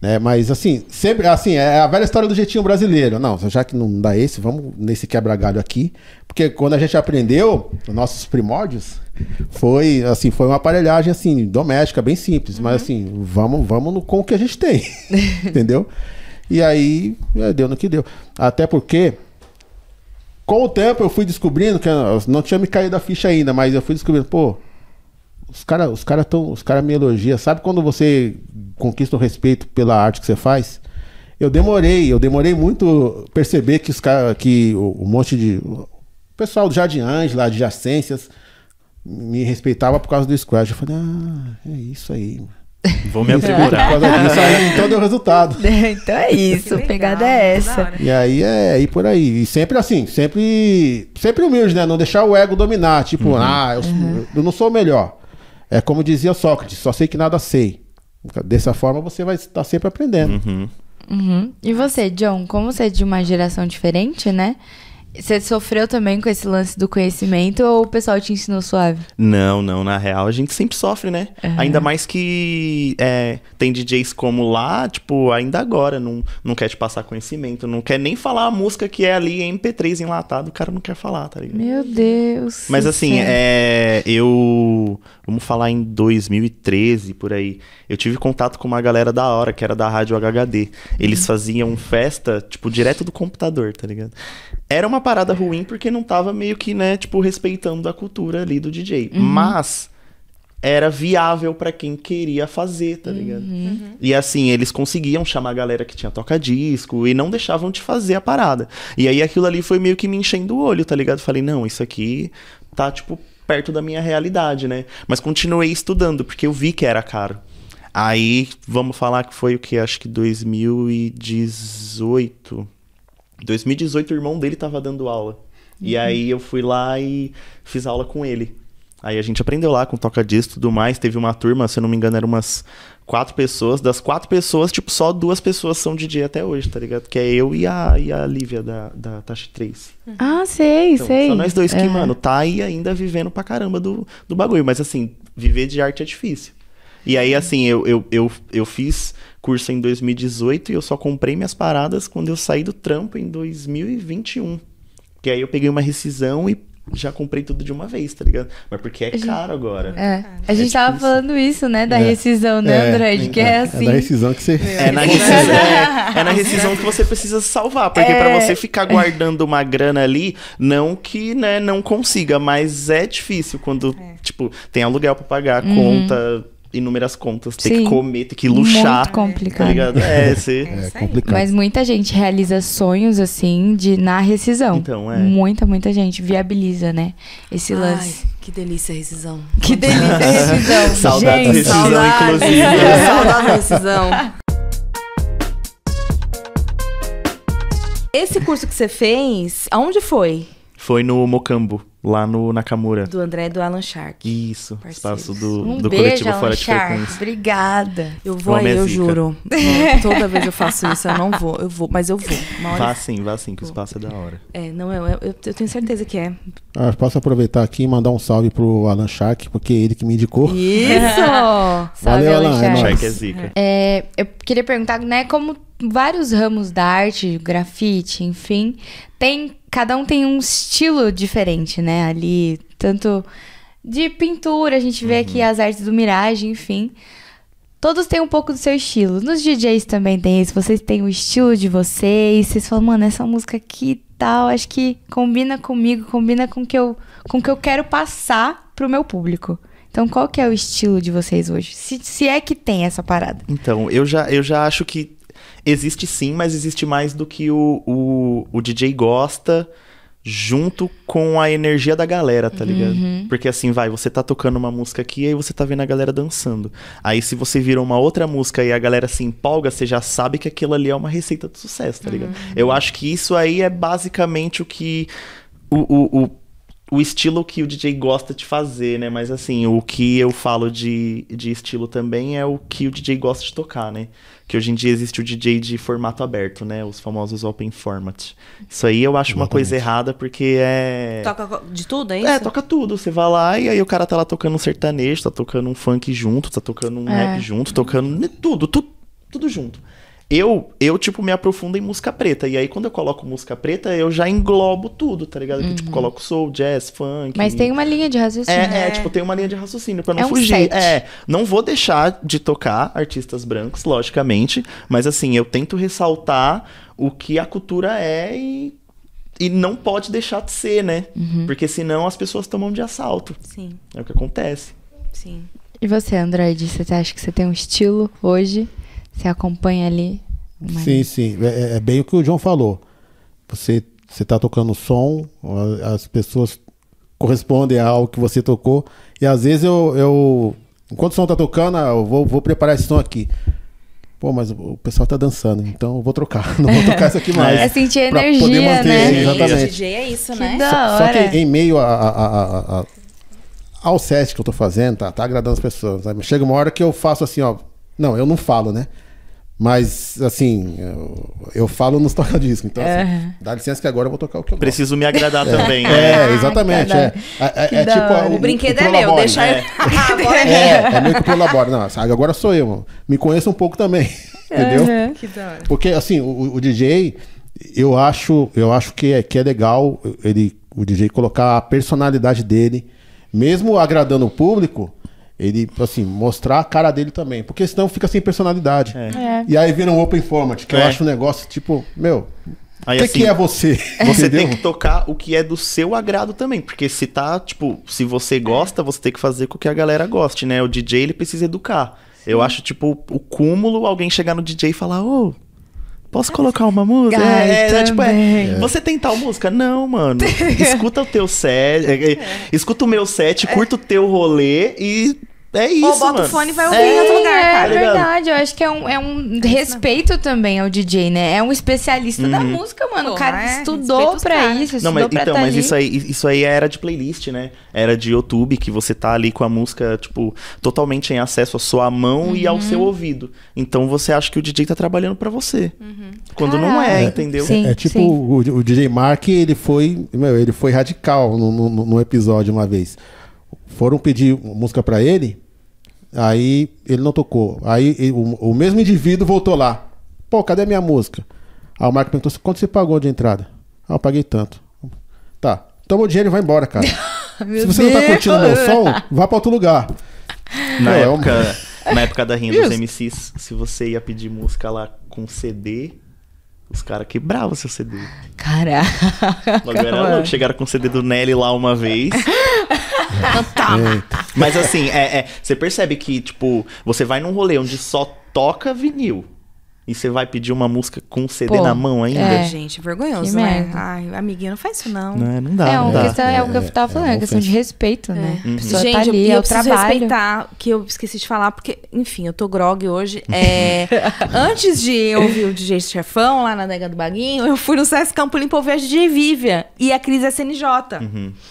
Né? Mas assim, sempre assim, é a velha história do jeitinho brasileiro. Não, já que não dá esse, vamos nesse quebra-galho aqui. Porque quando a gente aprendeu, os nossos primórdios, foi assim, foi uma aparelhagem assim, doméstica, bem simples, mas assim, vamos, vamos no, com o que a gente tem. entendeu? E aí, é, deu no que deu. Até porque com o tempo eu fui descobrindo que não tinha me caído a ficha ainda, mas eu fui descobrindo, pô, os caras os cara tão, os cara me elogiam. Sabe quando você conquista o respeito pela arte que você faz? Eu demorei, eu demorei muito perceber que os cara, que o, o monte de o pessoal do Jardim Ângela, adjacências me respeitava por causa do Scratch. Eu falei, ah, é isso aí. Vou me Por aprimorar. causa disso aí, então deu resultado. então é isso, Que a legal, pegada é essa. E aí é aí por aí. E sempre assim, sempre sempre humilde, né? Não deixar o ego dominar. Tipo, ah, eu, sou- eu não sou o melhor. É como dizia Sócrates, só sei que nada sei. Dessa forma você vai estar sempre aprendendo. Uhum. Uhum. E você, John, como você é de uma geração diferente, né? Você sofreu também com esse lance do conhecimento ou o pessoal te ensinou suave? Não, não, na real a gente sempre sofre, né? Ainda mais que é, tem DJs como lá, tipo, ainda agora, não, não quer te passar conhecimento, não quer nem falar a música que é ali em MP3 enlatado, o cara não quer falar, tá ligado? Meu Deus. Mas assim, é, eu. Vamos falar em 2013, por aí. Eu tive contato com uma galera da hora, que era da Rádio HHD. Eles faziam festa, tipo, direto do computador, tá ligado? Era uma parada ruim porque não tava meio que, né, tipo, respeitando a cultura ali do DJ. Mas era viável pra quem queria fazer, tá ligado? E assim, eles conseguiam chamar a galera que tinha toca-disco e não deixavam de fazer a parada. E aí aquilo ali foi meio que me enchendo o olho, tá ligado? Falei, não, isso aqui tá, tipo, perto da minha realidade, né? Mas continuei estudando, porque eu vi que era caro. Aí, vamos falar que foi o que? Acho que 2018. 2018 o irmão dele tava dando aula. E aí eu fui lá e fiz aula com ele. Aí a gente aprendeu lá com toca-disco e tudo mais. Teve uma turma, se eu não me engano, eram umas quatro pessoas. Das quatro pessoas, tipo, só duas pessoas são DJ até hoje, tá ligado? Que é eu e a, e a Lívia da, da Tashi Trace. Ah, sei, Então, sei. só nós dois que, Aham. mano, tá aí ainda vivendo pra caramba do, do bagulho. Mas assim, viver de arte é difícil. E aí, assim, eu, eu, eu, eu fiz curso em 2018 e eu só comprei minhas paradas quando eu saí do trampo em 2021. Que aí eu peguei uma rescisão e já comprei tudo de uma vez, tá ligado? Mas porque é caro agora. É. A gente tava difícil. falando isso, né? Da É. rescisão, né, É. Android? Que é assim. É da rescisão que você. É na, rescisão, é, é na rescisão que você precisa salvar. Porque pra você ficar guardando uma grana ali, não que né, não consiga, mas é difícil quando, tipo, tem aluguel pra pagar, conta, inúmeras contas, tem Sim. que comer, tem que luxar. Muito complicado. Tá ligado? É, você. É aí. complicado. Mas muita gente realiza sonhos assim de na rescisão. Então, é. Muita, muita gente viabiliza, né? Esse Ai, lance. que delícia a rescisão. Que delícia a rescisão. Saudades gente. rescisão, saudade. inclusive. Saudade da rescisão. Esse curso que você fez, aonde foi? Foi no Mocambo, lá no Nakamura. Do André e do Alan Shark. Isso, Parceiros. espaço do, Um do beijo, coletivo Alan Fora de Shark. Frequência. Obrigada. Eu vou aí, é eu juro. Toda vez eu faço isso, eu não vou, eu vou, mas eu vou. Uma hora- Vá sim, vá sim, que o espaço é da hora. É, não, eu, eu, eu tenho certeza que é. Ah, posso aproveitar aqui e mandar um salve pro Alan Shark, porque é ele que me indicou. Isso! Salve, Valeu, Alan Alan, é Shark. nóis. Shark é zica. É, eu queria perguntar, né, como vários ramos da arte, grafite, enfim, tem cada um tem um estilo diferente, né? Ali, tanto de pintura, a gente vê aqui as artes do Mirage, enfim. Todos têm um pouco do seu estilo. Nos DJs também tem isso. Vocês têm o estilo de vocês. Vocês falam, mano, essa música aqui e tal, acho que combina comigo, combina com o que eu, com o que eu quero passar pro meu público. Então, qual que é o estilo de vocês hoje? Se, se é que tem essa parada. Então, eu já, eu já acho que existe sim, mas existe mais do que o, o, o DJ gosta junto com a energia da galera, tá ligado? Porque assim, vai, você tá tocando uma música aqui e aí você tá vendo a galera dançando. Aí se você vira uma outra música e a galera se empolga, você já sabe que aquilo ali é uma receita de sucesso, tá ligado? Eu acho que isso aí é basicamente o que o, o, o o estilo que o DJ gosta de fazer, né? Mas assim, o que eu falo de, de estilo também é o que o DJ gosta de tocar, né? Que hoje em dia existe o DJ de formato aberto, né? Os famosos open format. Isso aí eu acho uma coisa errada porque é. Toca de tudo, é isso? É, toca tudo. Você vai lá e aí o cara tá lá tocando um sertanejo, tá tocando um funk junto, tá tocando um É. rap junto, tocando tudo, tudo, tudo junto. Eu, eu, tipo, me aprofundo em música preta. E aí, quando eu coloco música preta, eu já englobo tudo, tá ligado? Que, tipo, coloco soul, jazz, funk. Mas tem uma linha de raciocínio. É, é, tipo, tem uma linha de raciocínio pra não É um fugir. set. É, não vou deixar de tocar artistas brancos, logicamente, mas assim, eu tento ressaltar o que a cultura é e, e não pode deixar de ser, né? Uhum. Porque senão as pessoas tomam de assalto. Sim, É o que acontece. sim. E você, Android, você acha que você tem um estilo hoje? Você acompanha ali? uma- Sim, sim. É, é bem o que o João falou. Você você tá tocando som, as pessoas correspondem ao que você tocou. E às vezes eu, eu enquanto o som tá tocando, ah, eu vou, vou preparar esse som aqui. Pô, mas o pessoal tá dançando, então eu vou trocar. Não vou tocar isso aqui mais. É sentir Pra energia, poder manter, né? sim, exatamente. DJ é isso, Que né? da Só, só que em meio a, a- a- a- a- ao set que eu tô fazendo, tá, tá agradando as pessoas. sabe? Chega uma hora que eu faço assim, ó. Não, eu não falo, né? Mas, assim, eu, eu falo nos toca-disco. Então, assim, dá licença que agora eu vou tocar o que eu gosto. Preciso me agradar também. né? É, exatamente. cara, É, é, que é tipo. hora. O brinquedo é prolabore, meu, deixa né? eu. Agora é É, é meio que o prolabore. Não, sabe, agora sou eu, mano. Me conheço um pouco também. Entendeu? Uhum. Que da hora. Porque, assim, o, o DJ, eu acho, eu acho que, é, que é legal ele, o DJ colocar a personalidade dele, mesmo agradando o público, ele, assim, mostrar a cara dele também. Porque senão fica sem personalidade. É. E aí vira um open format, que eu É. acho um negócio, tipo, meu, o que, assim, que é você? Você Entendeu? tem que tocar o que é do seu agrado também, porque se tá, tipo, se você gosta, você tem que fazer com que a galera goste, né? O DJ, ele precisa educar. Eu acho, tipo, o cúmulo alguém chegar no DJ e falar, ô, posso colocar uma música? Ai, é, é, tipo, também. é, você tem tal música? Não, mano. Escuta o teu set, é, é, escuta o meu set, curta o teu rolê e é isso, Ou bota mano. o fone e vai ouvir É, em outro lugar, É cara. tá ligado? verdade, eu acho que é um, é um respeito também ao DJ, né? É um especialista da música, mano. o Pô, cara é, estudou pra isso, estudou Não, mas, pra então, tá mas ali. isso aí, isso aí era de playlist, né? Era de YouTube, que você tá ali com a música, tipo, totalmente em acesso à sua mão e ao seu Uhum. ouvido. Então você acha que o DJ tá trabalhando pra você. Quando não é, Caralho. entendeu? Sim. É tipo o, o DJ Mark, ele foi, meu, ele foi radical no, no, no episódio uma vez. Foram pedir música pra ele, aí ele não tocou. Aí o, o mesmo indivíduo voltou lá. Pô, cadê a minha música? Aí o Mark perguntou: quanto você pagou de entrada? Ah, eu paguei tanto. Tá. toma o dinheiro e vai embora, cara. Se você não tá curtindo o meu som, vá pra outro lugar. Na, Pô, é época, na época da rinha dos. MCs, se você ia pedir música lá com CD, os caras quebravam seu CD. Caraca. O bagulho era louco. Chegaram com o CD do Nelly lá uma vez. Eita. Mas assim, é, é, você percebe que, tipo, você vai num rolê onde só toca vinil. E você vai pedir uma música com CD Pô, na mão ainda? É. Gente, vergonhoso, Que né? merda. Ai, amiguinho, não faz isso não. Não, não dá, É, não dá. questão, é, o que eu tava falando, é é questão de respeito, né? Pessoa Gente, tá ali, eu, é eu preciso trabalho. respeitar, que eu esqueci de falar, porque, enfim, eu tô grog hoje. É, antes de ouvir o DJ Chefão lá na Nega do Baguinho, eu fui no Sesc Campo Limpo ouvir a DJ Vivian e a Cris SNJ.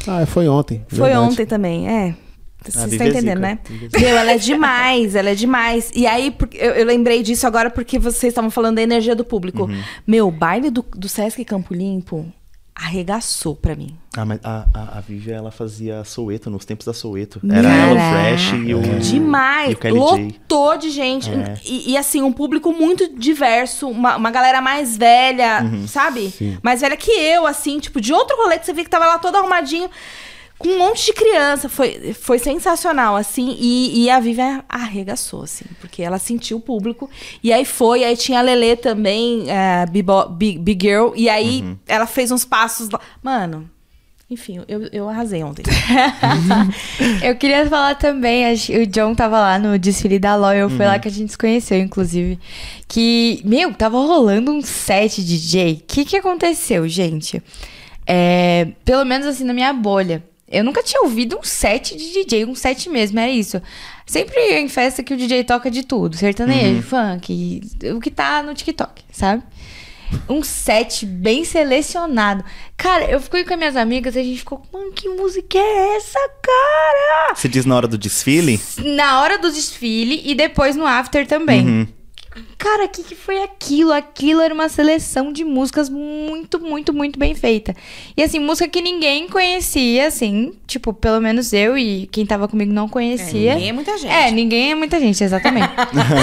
Ah, foi ontem. Foi verdade. ontem também, é. Vocês Ah, estão é entendendo, né? É. Meu, ela é demais, ela é demais. E aí, eu, eu lembrei disso agora porque vocês estavam falando da energia do público. Uhum. Meu, o baile do, do Sesc Campo Limpo arregaçou pra mim. Ah, mas a, a, a Vivian, ela fazia Soweto, nos tempos da Soweto. Era ela, o. Fresh e o... Demais! E o Kelly J. Lotou de gente. É. E, e, assim, um público muito diverso. Uma, uma galera mais velha, Uhum. sabe? Sim. Mais velha que eu, assim, tipo, de outro rolê que você via que tava lá todo arrumadinho. Com um monte de criança. Foi, foi sensacional, assim. E, e a Vivian arregaçou, assim. Porque ela sentiu o público. E aí foi. Aí tinha a Lelê também, Bibo- Big, Big Girl. E aí Uhum. ela fez uns passos lá. Mano... Enfim, eu, eu arrasei ontem. Eu queria falar também, acho- o John tava lá no desfile da Loyal, foi Uhum. lá que a gente se conheceu, inclusive. Que, meu, tava rolando um set DJ. O que que aconteceu, gente? É, pelo menos assim, na minha bolha. Eu nunca tinha ouvido um set de DJ, um set mesmo, era isso. Sempre em festa que o DJ toca de tudo, sertanejo, Uhum. funk, o que tá no TikTok, sabe? Um set bem selecionado. Cara, eu fiquei com as minhas amigas e a gente ficou, mano, que música é essa, cara? Você diz na hora do desfile? Na hora do desfile e depois no after também. Uhum. Cara, o que, que foi aquilo? Aquilo era uma seleção de músicas muito, muito, muito bem feita. E assim, música que ninguém conhecia, assim, tipo, pelo menos eu e quem tava comigo não conhecia. ninguém é muita gente. É, ninguém é muita gente, exatamente.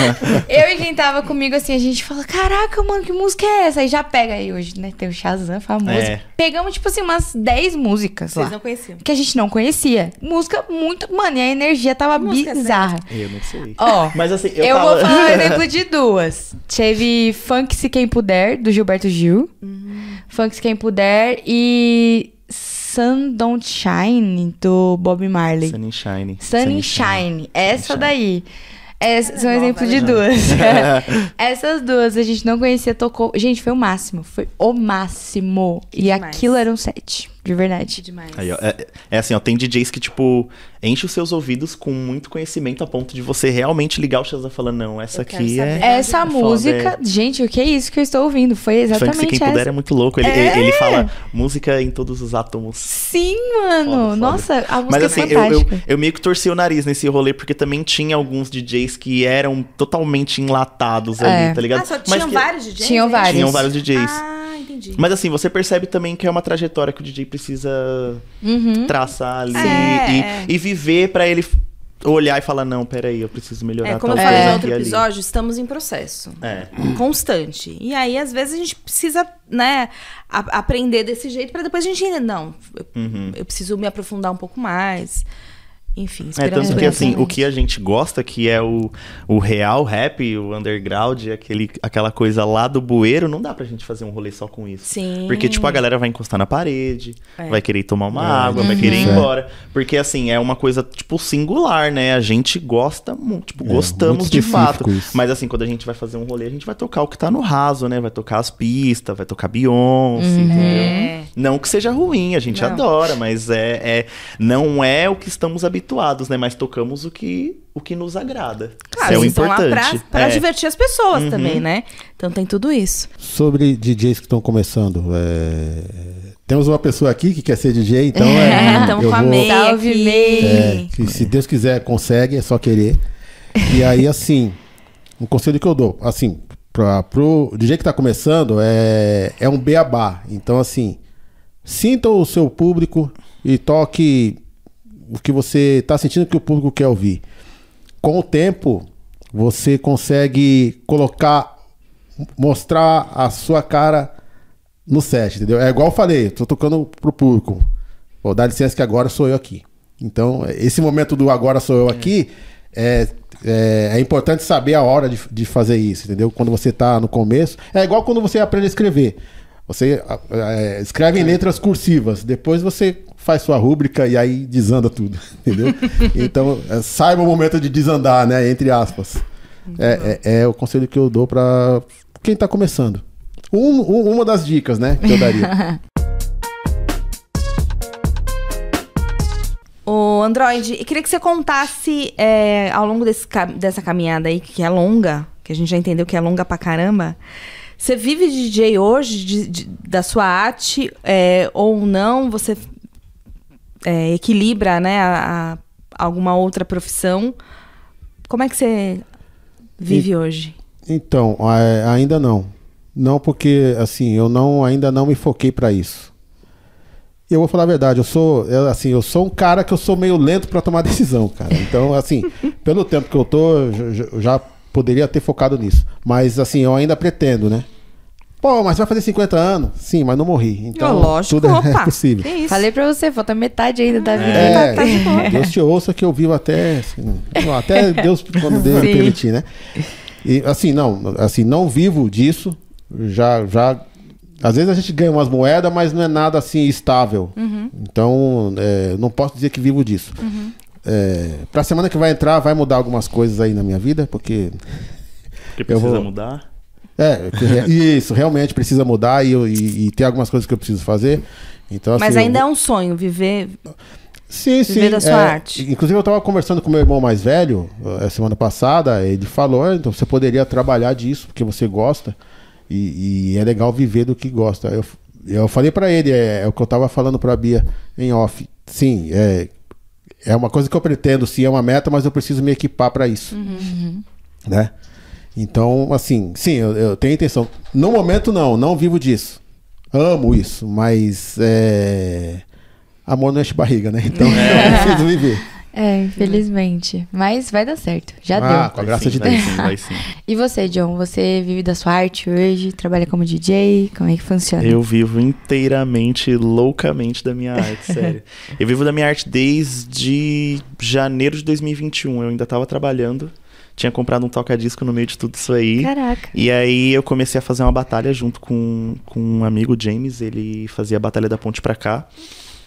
eu e quem tava comigo, assim, a gente fala: Caraca, mano, que música é essa? E já pega aí hoje, né? Tem o Shazam famoso. É. Pegamos, tipo assim, umas 10 músicas Vocês lá. não conheciam. Que a gente não conhecia. Música muito. Mano, e a energia tava Que música é essa? bizarra. Eu não sei. Ó, Mas assim, eu, eu, tava... vou falar um exemplo de duas. Teve Funk Se Quem Puder, do Gilberto Gil. Funk Se Quem Puder e Sun Don't Shine, do Bob Marley. Sunny Shine. Sunny Shine. Essa Shine. daí. Essa, são nova, exemplos né? de duas. Essas duas a gente não conhecia, tocou. Gente, foi o máximo. Foi o máximo. E demais. aquilo era um set, de verdade. Demais. Aí, ó, é, é assim, ó, tem DJs que, tipo, enche os seus ouvidos com muito conhecimento a ponto de você realmente ligar o Shazam falando, não, essa Eu aqui é... Essa É foda, música, gente, o que é isso que eu estou ouvindo? Foi Funk Se exatamente Quem essa. Puder é muito louco. Ele, É. ele, ele fala música em todos os átomos. Sim, mano. Foda, foda. Nossa, a música Mas é assim, eu, eu, fantástica. eu meio que torci o nariz nesse rolê, porque também tinha alguns DJs que eram totalmente enlatados É. ali, tá ligado? Ah, só Mas tinham que- vários DJs? Tinham hein? vários. Tinham vários DJs. Ah, entendi. Mas assim, você percebe também que é uma trajetória que o DJ precisa Uhum. traçar ali É, e, é. e viver pra ele olhar e falar, não, peraí, eu preciso melhorar É, como eu falei no outro aqui e ali." episódio, estamos em processo. É. Constante. E aí, às vezes, a gente precisa, né, a- aprender desse jeito pra depois a gente entender. Não, eu, Uhum. eu preciso me aprofundar um pouco mais. Enfim, É, tanto que assim, o que a gente gosta, que é o, o real rap, o underground, aquele, aquela coisa lá do bueiro, não dá pra gente fazer um rolê só com isso. Sim. Porque, tipo, a galera vai encostar na parede, É. vai querer tomar uma É, água, vai querer ir Uhum. embora. Porque, assim, é uma coisa, tipo, singular, né? A gente gosta muito, tipo, É, gostamos muito de fato. isso. Mas, assim, quando a gente vai fazer um rolê, a gente vai tocar o que tá no raso, né? Vai tocar as pistas, vai tocar Beyoncé, entendeu? É. Não que seja ruim, a gente Não. adora, mas é, é não é o que estamos habituados, né? Mas tocamos o que, o que nos agrada. Claro, é o importante. pra, pra É. divertir as pessoas Uhum. também, né? Então tem tudo isso. Sobre DJs que estão começando, é, temos uma pessoa aqui que quer ser DJ, então É, é, então eu com a vou- May Salve, aqui. May. É, que se Deus quiser, consegue, é só querer. E aí, assim, um conselho que eu dou, assim, pra, pro DJ que tá começando, é, é um beabá. Então, assim, sinta o seu público e toque o que você tá sentindo que o público quer ouvir. Com o tempo, você consegue colocar, mostrar a sua cara no set, entendeu? É igual eu falei, tô tocando pro público. Pô, dá licença que agora sou eu aqui. Então, esse momento do agora sou eu aqui é, é, é importante saber a hora de, de fazer isso, entendeu? Quando você tá no começo. É igual quando você aprende a escrever. Você é, escreve em letras cursivas, depois você faz sua rúbrica e aí desanda tudo, entendeu? então, é, saiba o momento de desandar, né? Entre aspas. É, é, é o conselho que eu dou para quem tá começando. Um- um- uma das dicas, né? Que eu daria. Ô, Android, eu queria que você contasse é, ao longo desse dessa caminhada aí, que é longa, que a gente já entendeu que é longa pra caramba. Você vive de DJ hoje, de- de- da sua arte, é, ou não? Você é, equilibra, né, a, a- alguma outra profissão? Como é que você vive hoje? Então, ainda não. Não porque, assim, eu não ainda não me foquei pra isso. E eu vou falar a verdade, eu sou, assim, eu sou um cara que eu sou meio lento pra tomar decisão, cara. Então, assim, pelo tempo que eu tô, eu já poderia ter focado nisso. Mas, assim, eu ainda pretendo, né? Pô, mas vai fazer 50 anos? Sim, mas não morri. Então, Ó, lógico, tudo é opa. possível. Que isso? Falei pra você, falta metade ainda da vida. É, tá de boa. Deus te ouça que eu vivo até. assim, até Deus, quando Deus me permitir, né? E assim, não, assim, não vivo disso. Já, já. Às vezes a gente ganha umas moedas, mas não é nada assim estável. Uhum. Então, é, não posso dizer que vivo disso. É, pra semana que vai entrar, vai mudar algumas coisas aí na minha vida, porque. Porque Eu precisa vou- mudar. É, isso, realmente precisa mudar e, e, e tem algumas coisas que eu preciso fazer. Então, assim, Mas ainda vou- é um sonho viver. Sim, Viver sim. da sua é, arte. Inclusive, eu estava conversando com meu irmão mais velho eh, semana passada. Ele falou: "Ah, então você poderia trabalhar disso porque você gosta e, e é legal viver do que gosta. Eu, eu falei para ele: é, é o que eu estava falando para a Bia em off. Sim, é, é uma coisa que eu pretendo, sim, é uma meta, mas eu preciso me equipar para isso. Né? Então, assim, sim, eu, eu tenho intenção. No momento, não, não vivo disso. Amo isso, mas é, amor não enche barriga, né? Então eu preciso viver. É, infelizmente. Mas vai dar certo. Já Ah, deu. com a graça sim, de vai Deus. Sim, vai sim. E você, John? Você vive da sua arte hoje? Trabalha como DJ? Como é que funciona? Eu vivo inteiramente, loucamente da minha arte, sério. Eu vivo da minha arte desde janeiro de 2021. Eu ainda tava trabalhando, tinha comprado um toca-disco no meio de tudo isso aí. Caraca. E aí eu comecei a fazer uma batalha junto com, com um amigo James, ele fazia a Batalha da Ponte pra cá.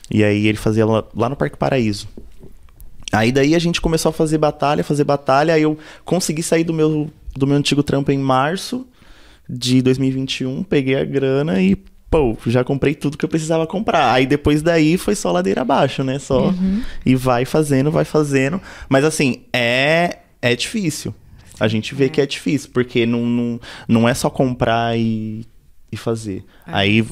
E aí ele fazia lá, lá no Parque Paraíso. Aí daí a gente começou a fazer batalha, fazer batalha, aí eu consegui sair do meu, do meu antigo trampo em março de 2021, peguei a grana e, pô, já comprei tudo que eu precisava comprar. Aí depois daí foi só ladeira abaixo, né? Só. E vai fazendo, vai fazendo. Mas assim, é, é difícil. A gente vê que é difícil, porque não, não, não é só comprar e, e fazer. Aí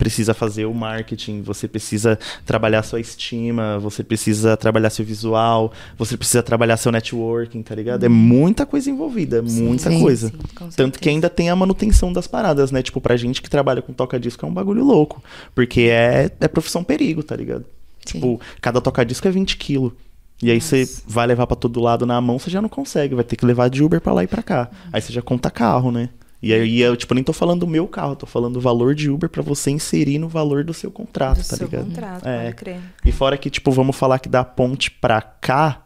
precisa fazer o marketing, você precisa trabalhar sua estima, você precisa trabalhar seu visual, você precisa trabalhar seu networking, tá ligado? É muita coisa envolvida, muita sim, coisa. sim, Tanto que ainda tem a manutenção das paradas, né? Tipo, pra gente que trabalha com toca-disco é um bagulho louco. Porque é, é profissão perigo, tá ligado? Tipo, cada toca-disco é 20 quilos. E aí você vai levar pra todo lado na mão, você já não consegue. Vai ter que levar de Uber pra lá e pra cá. Aí você já conta carro, né? E aí eu, tipo, nem tô falando do meu carro, tô falando do valor de Uber pra você inserir no valor do seu contrato, do tá seu ligado? contrato, É. pode crer. E fora que, tipo, vamos falar que da ponte pra cá,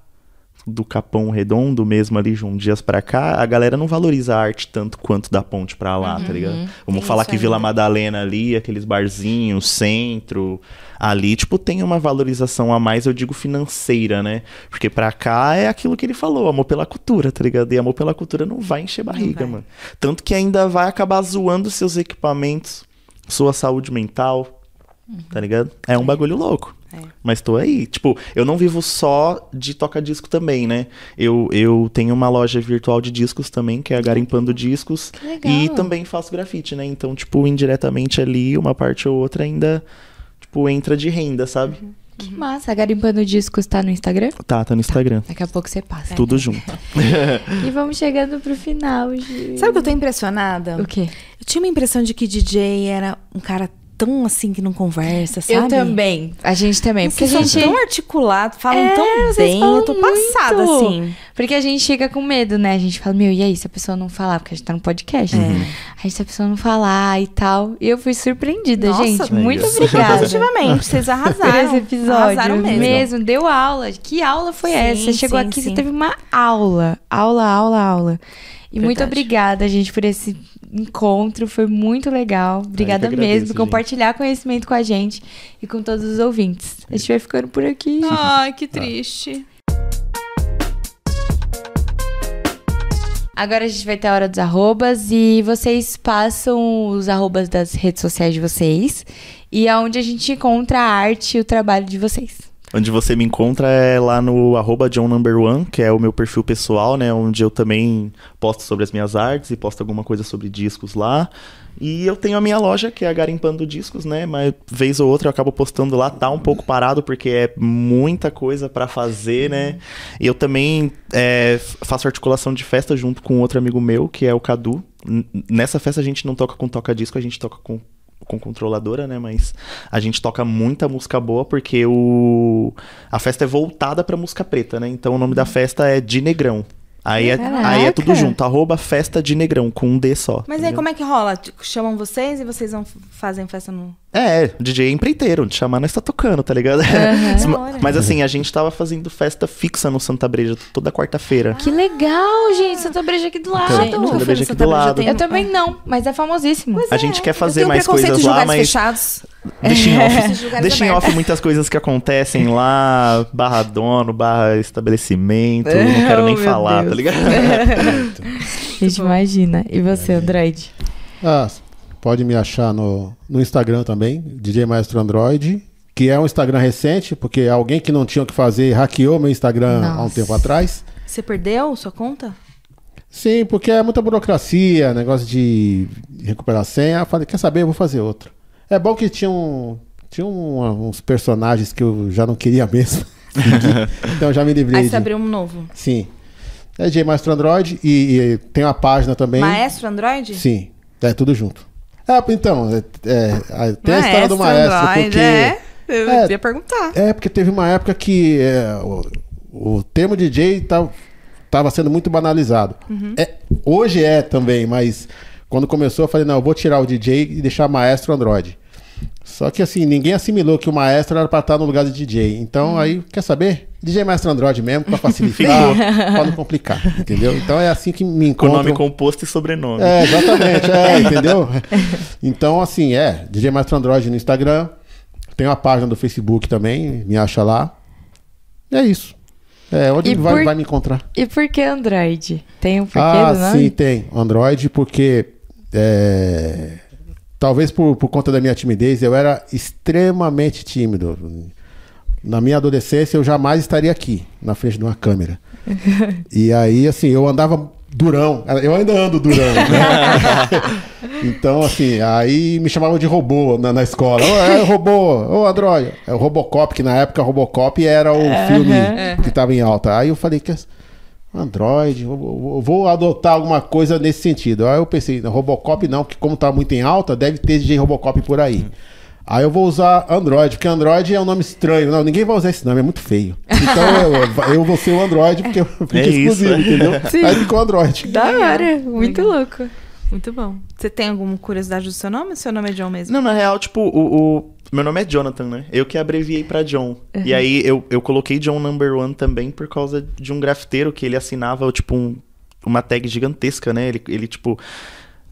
do Capão Redondo mesmo ali, João Dias pra cá, a galera não valoriza a arte tanto quanto da ponte pra lá, tá ligado? Vamos Uhum. Tem falar isso que Vila. Madalena ali, aqueles barzinhos, centro, ali, tipo, tem uma valorização a mais, eu digo financeira, né? Porque pra cá é aquilo que ele falou, amor pela cultura, tá ligado? E amor pela cultura não vai encher barriga, mano. Tanto que ainda vai acabar zoando seus equipamentos, sua saúde mental, tá ligado? É um bagulho louco. É. Mas tô aí. Tipo, eu não vivo só de toca-disco também, né? Eu, eu tenho uma loja virtual de discos também, que é a Garimpando Discos. Que legal. E também faço grafite, né? Então, tipo, indiretamente ali, uma parte ou outra ainda, tipo, entra de renda, sabe? Que massa. A Garimpando Discos tá no Instagram? Tá, tá no Instagram. Daqui a pouco você passa. Tudo junto. E vamos chegando pro final, Gi. Sabe o que eu tô impressionada? O quê? Eu tinha uma impressão de que DJ era um cara tão assim que não conversa, sabe? Eu também. A gente também. Porque Porque a são gente... tão articulados, falam É, tão vocês bem. falam Eu tô passada, muito. assim. Porque a gente fica com medo, né? A gente fala, meu, e aí, se a pessoa não falar? Porque a gente tá no podcast. É. Aí se a pessoa não falar e tal. E eu fui surpreendida, Nossa, gente. Muito isso. obrigada. Positivamente, vocês Por arrasaram. esse episódio. Arrasaram mesmo. deu aula. Que aula foi Sim, essa? Você chegou sim, aqui, sim. você teve uma aula. Aula, aula, aula. E muito Verdade. obrigada, gente, por esse encontro. Foi muito legal. Obrigada agradeço, mesmo por gente. compartilhar conhecimento com a gente e com todos os ouvintes. A gente vai ficando por aqui. Ai, que triste. Agora a gente vai ter a hora dos arrobas e vocês passam os arrobas das redes sociais de vocês e aonde a gente encontra a arte e o trabalho de vocês. Onde você me encontra é lá no arroba que é o meu perfil pessoal, né? Onde eu também posto sobre as minhas artes e posto alguma coisa sobre discos lá. E eu tenho a minha loja, que é a Garimpando Discos, né? Mas vez ou outra eu acabo postando lá, tá um pouco parado, porque é muita coisa pra fazer, né? E eu também é, faço articulação de festa junto com outro amigo meu, que é o Cadu. Nessa festa a gente não toca com toca-disco, a gente toca com com controladora, né? Mas a gente toca muita música boa porque o a festa é voltada pra música preta, né? Então o nome da festa é De Negrão. Aí é, Caraca. aí é tudo junto, arroba festa de negrão, com um D só. Mas aí, como é que rola? Tipo, Chamam vocês e vocês vão fazem festa no. É, DJ é empreiteiro, de chamar nós tá tocando, tá ligado? Hora. Mas assim, a gente tava fazendo festa fixa no Santa Breja toda quarta-feira. Que legal, gente. Santa Breja aqui do lado. Gente, nunca Santa fui Breja no aqui Santa do Breja, lado. Eu também não, mas é famosíssimo. A gente quer fazer mais preconceito coisas de lá, mas fechados. deixa em off, Esses lugares deixa em off muitas coisas que acontecem lá, barra dono, barra estabelecimento, não quero nem Oh, falar, Deus. tá ligado? A gente imagina. E você, Android? Ah, pode me achar no, no Instagram também, DJ Maestro Android, que é um Instagram recente, porque alguém que não tinha o que fazer hackeou meu Instagram há um Nossa. tempo atrás. Você perdeu sua conta? Sim, porque é muita burocracia, negócio de recuperar senha. Eu falei, quer saber? Eu vou fazer outro. É bom que tinha, um, tinha um- uns personagens que eu já não queria mesmo. então já me livrei. Aí de- você abriu um novo. Sim. É DJ Maestro Android e, e tem uma página também. Maestro Android? Sim, é tudo junto. É, então, é, é, a- tem a história do maestro, porque. É, eu É. ia perguntar. É, porque teve uma época que é, o, o termo DJ tava, tava sendo muito banalizado. É, hoje é também, mas quando começou eu falei, não, eu vou tirar o DJ e deixar maestro Android. Só que assim, ninguém assimilou que o maestro era pra estar no lugar de DJ. Então aí, quer saber? DJ Maestro Android mesmo, pra facilitar, pra não complicar, entendeu? Então é assim que me Com encontro. nome composto e sobrenome. É, exatamente, é, entendeu? Então, assim, é, DJ Maestro Android no Instagram, tem uma página do Facebook também, me acha lá. E é isso. É, onde E vai, por- vai me encontrar? E por que Android? Tem um porquê ah, do nome? sim, tem. Android, porque é, talvez por, por conta da minha timidez, eu era extremamente tímido. Na minha adolescência, eu jamais estaria aqui, na frente de uma câmera. e aí, assim, eu andava durão. Eu ainda ando durão, né? então, assim, aí me chamavam de robô na, na escola. Ô, é o robô, ô Android. É o Robocop, que na época Robocop era o filme que estava em alta. Aí eu falei que Android, eu vou- eu vou adotar alguma coisa nesse sentido. Aí eu pensei, Robocop não, porque como tá muito em alta, deve ter DJ Robocop por aí. Aí eu vou usar Android, porque Android é um nome estranho. Não, ninguém vai usar esse nome, é muito feio. Então eu, eu vou ser o Android, porque fica É isso. exclusivo, entendeu? Sim. Aí ficou Android. Da hora, muito louco. Muito bom. Você tem alguma curiosidade do seu nome ou seu nome é John mesmo? Não, na real, tipo, o, o- Meu nome é Jonathan, né? Eu que abreviei pra John. E aí eu, eu coloquei John Number One também por causa de um grafiteiro que ele assinava, tipo, um- uma tag gigantesca, né? Ele, ele tipo.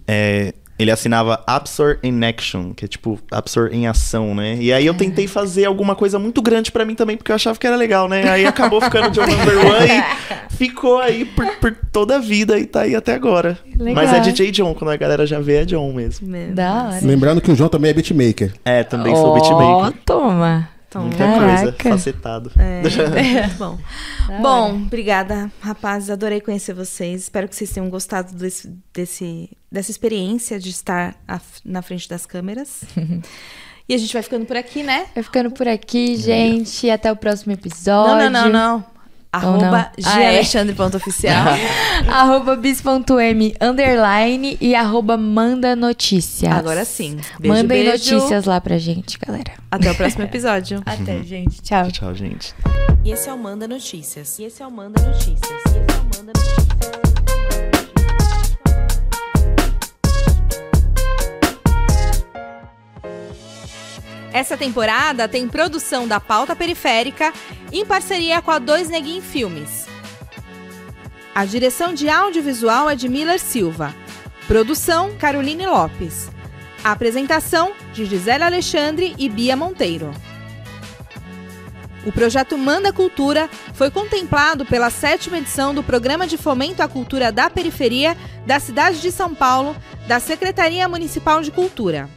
é, ele assinava Absor in Action, que é tipo Absor em ação, né? E aí eu tentei fazer alguma coisa muito grande pra mim também, porque eu achava que era legal, né? Aí acabou ficando John Number One e ficou aí por, por toda a vida e tá aí até agora. Legal. Mas é DJ John, quando a galera já vê é John mesmo. Mesmo. Da hora. Lembrando que o João também é beatmaker. É, também sou Ó, beatmaker. toma. Então, Muita Caraca. coisa, facetado. É, muito bom. Bom, obrigada, rapazes. Adorei conhecer vocês. Espero que vocês tenham gostado desse, desse- dessa experiência de estar f- na frente das câmeras. e a gente vai ficando por aqui, né? Vai ficando por aqui, gente. Até o próximo episódio. Não, não, não, não. Arroba não? Ah, é? galexandre.oficial. arroba bis.m underline e arroba manda notícias. Agora sim. Beijo, Mandem beijo. notícias lá pra gente, galera. Até o próximo episódio. Até, gente. Tchau. Tchau, gente. E esse é o Manda Notícias. E esse é o Manda Notícias. E esse é o Manda Notícias. Essa temporada tem produção da Pauta Periférica em parceria com a Dois Neguin Filmes. A direção de audiovisual é de Miller Silva. Produção Caroline Lopes. A apresentação de Gisele Alexandre e Bia Monteiro. O projeto Manda Cultura foi contemplado pela sétima edição do Programa de Fomento à Cultura da Periferia da cidade de São Paulo, da Secretaria Municipal de Cultura.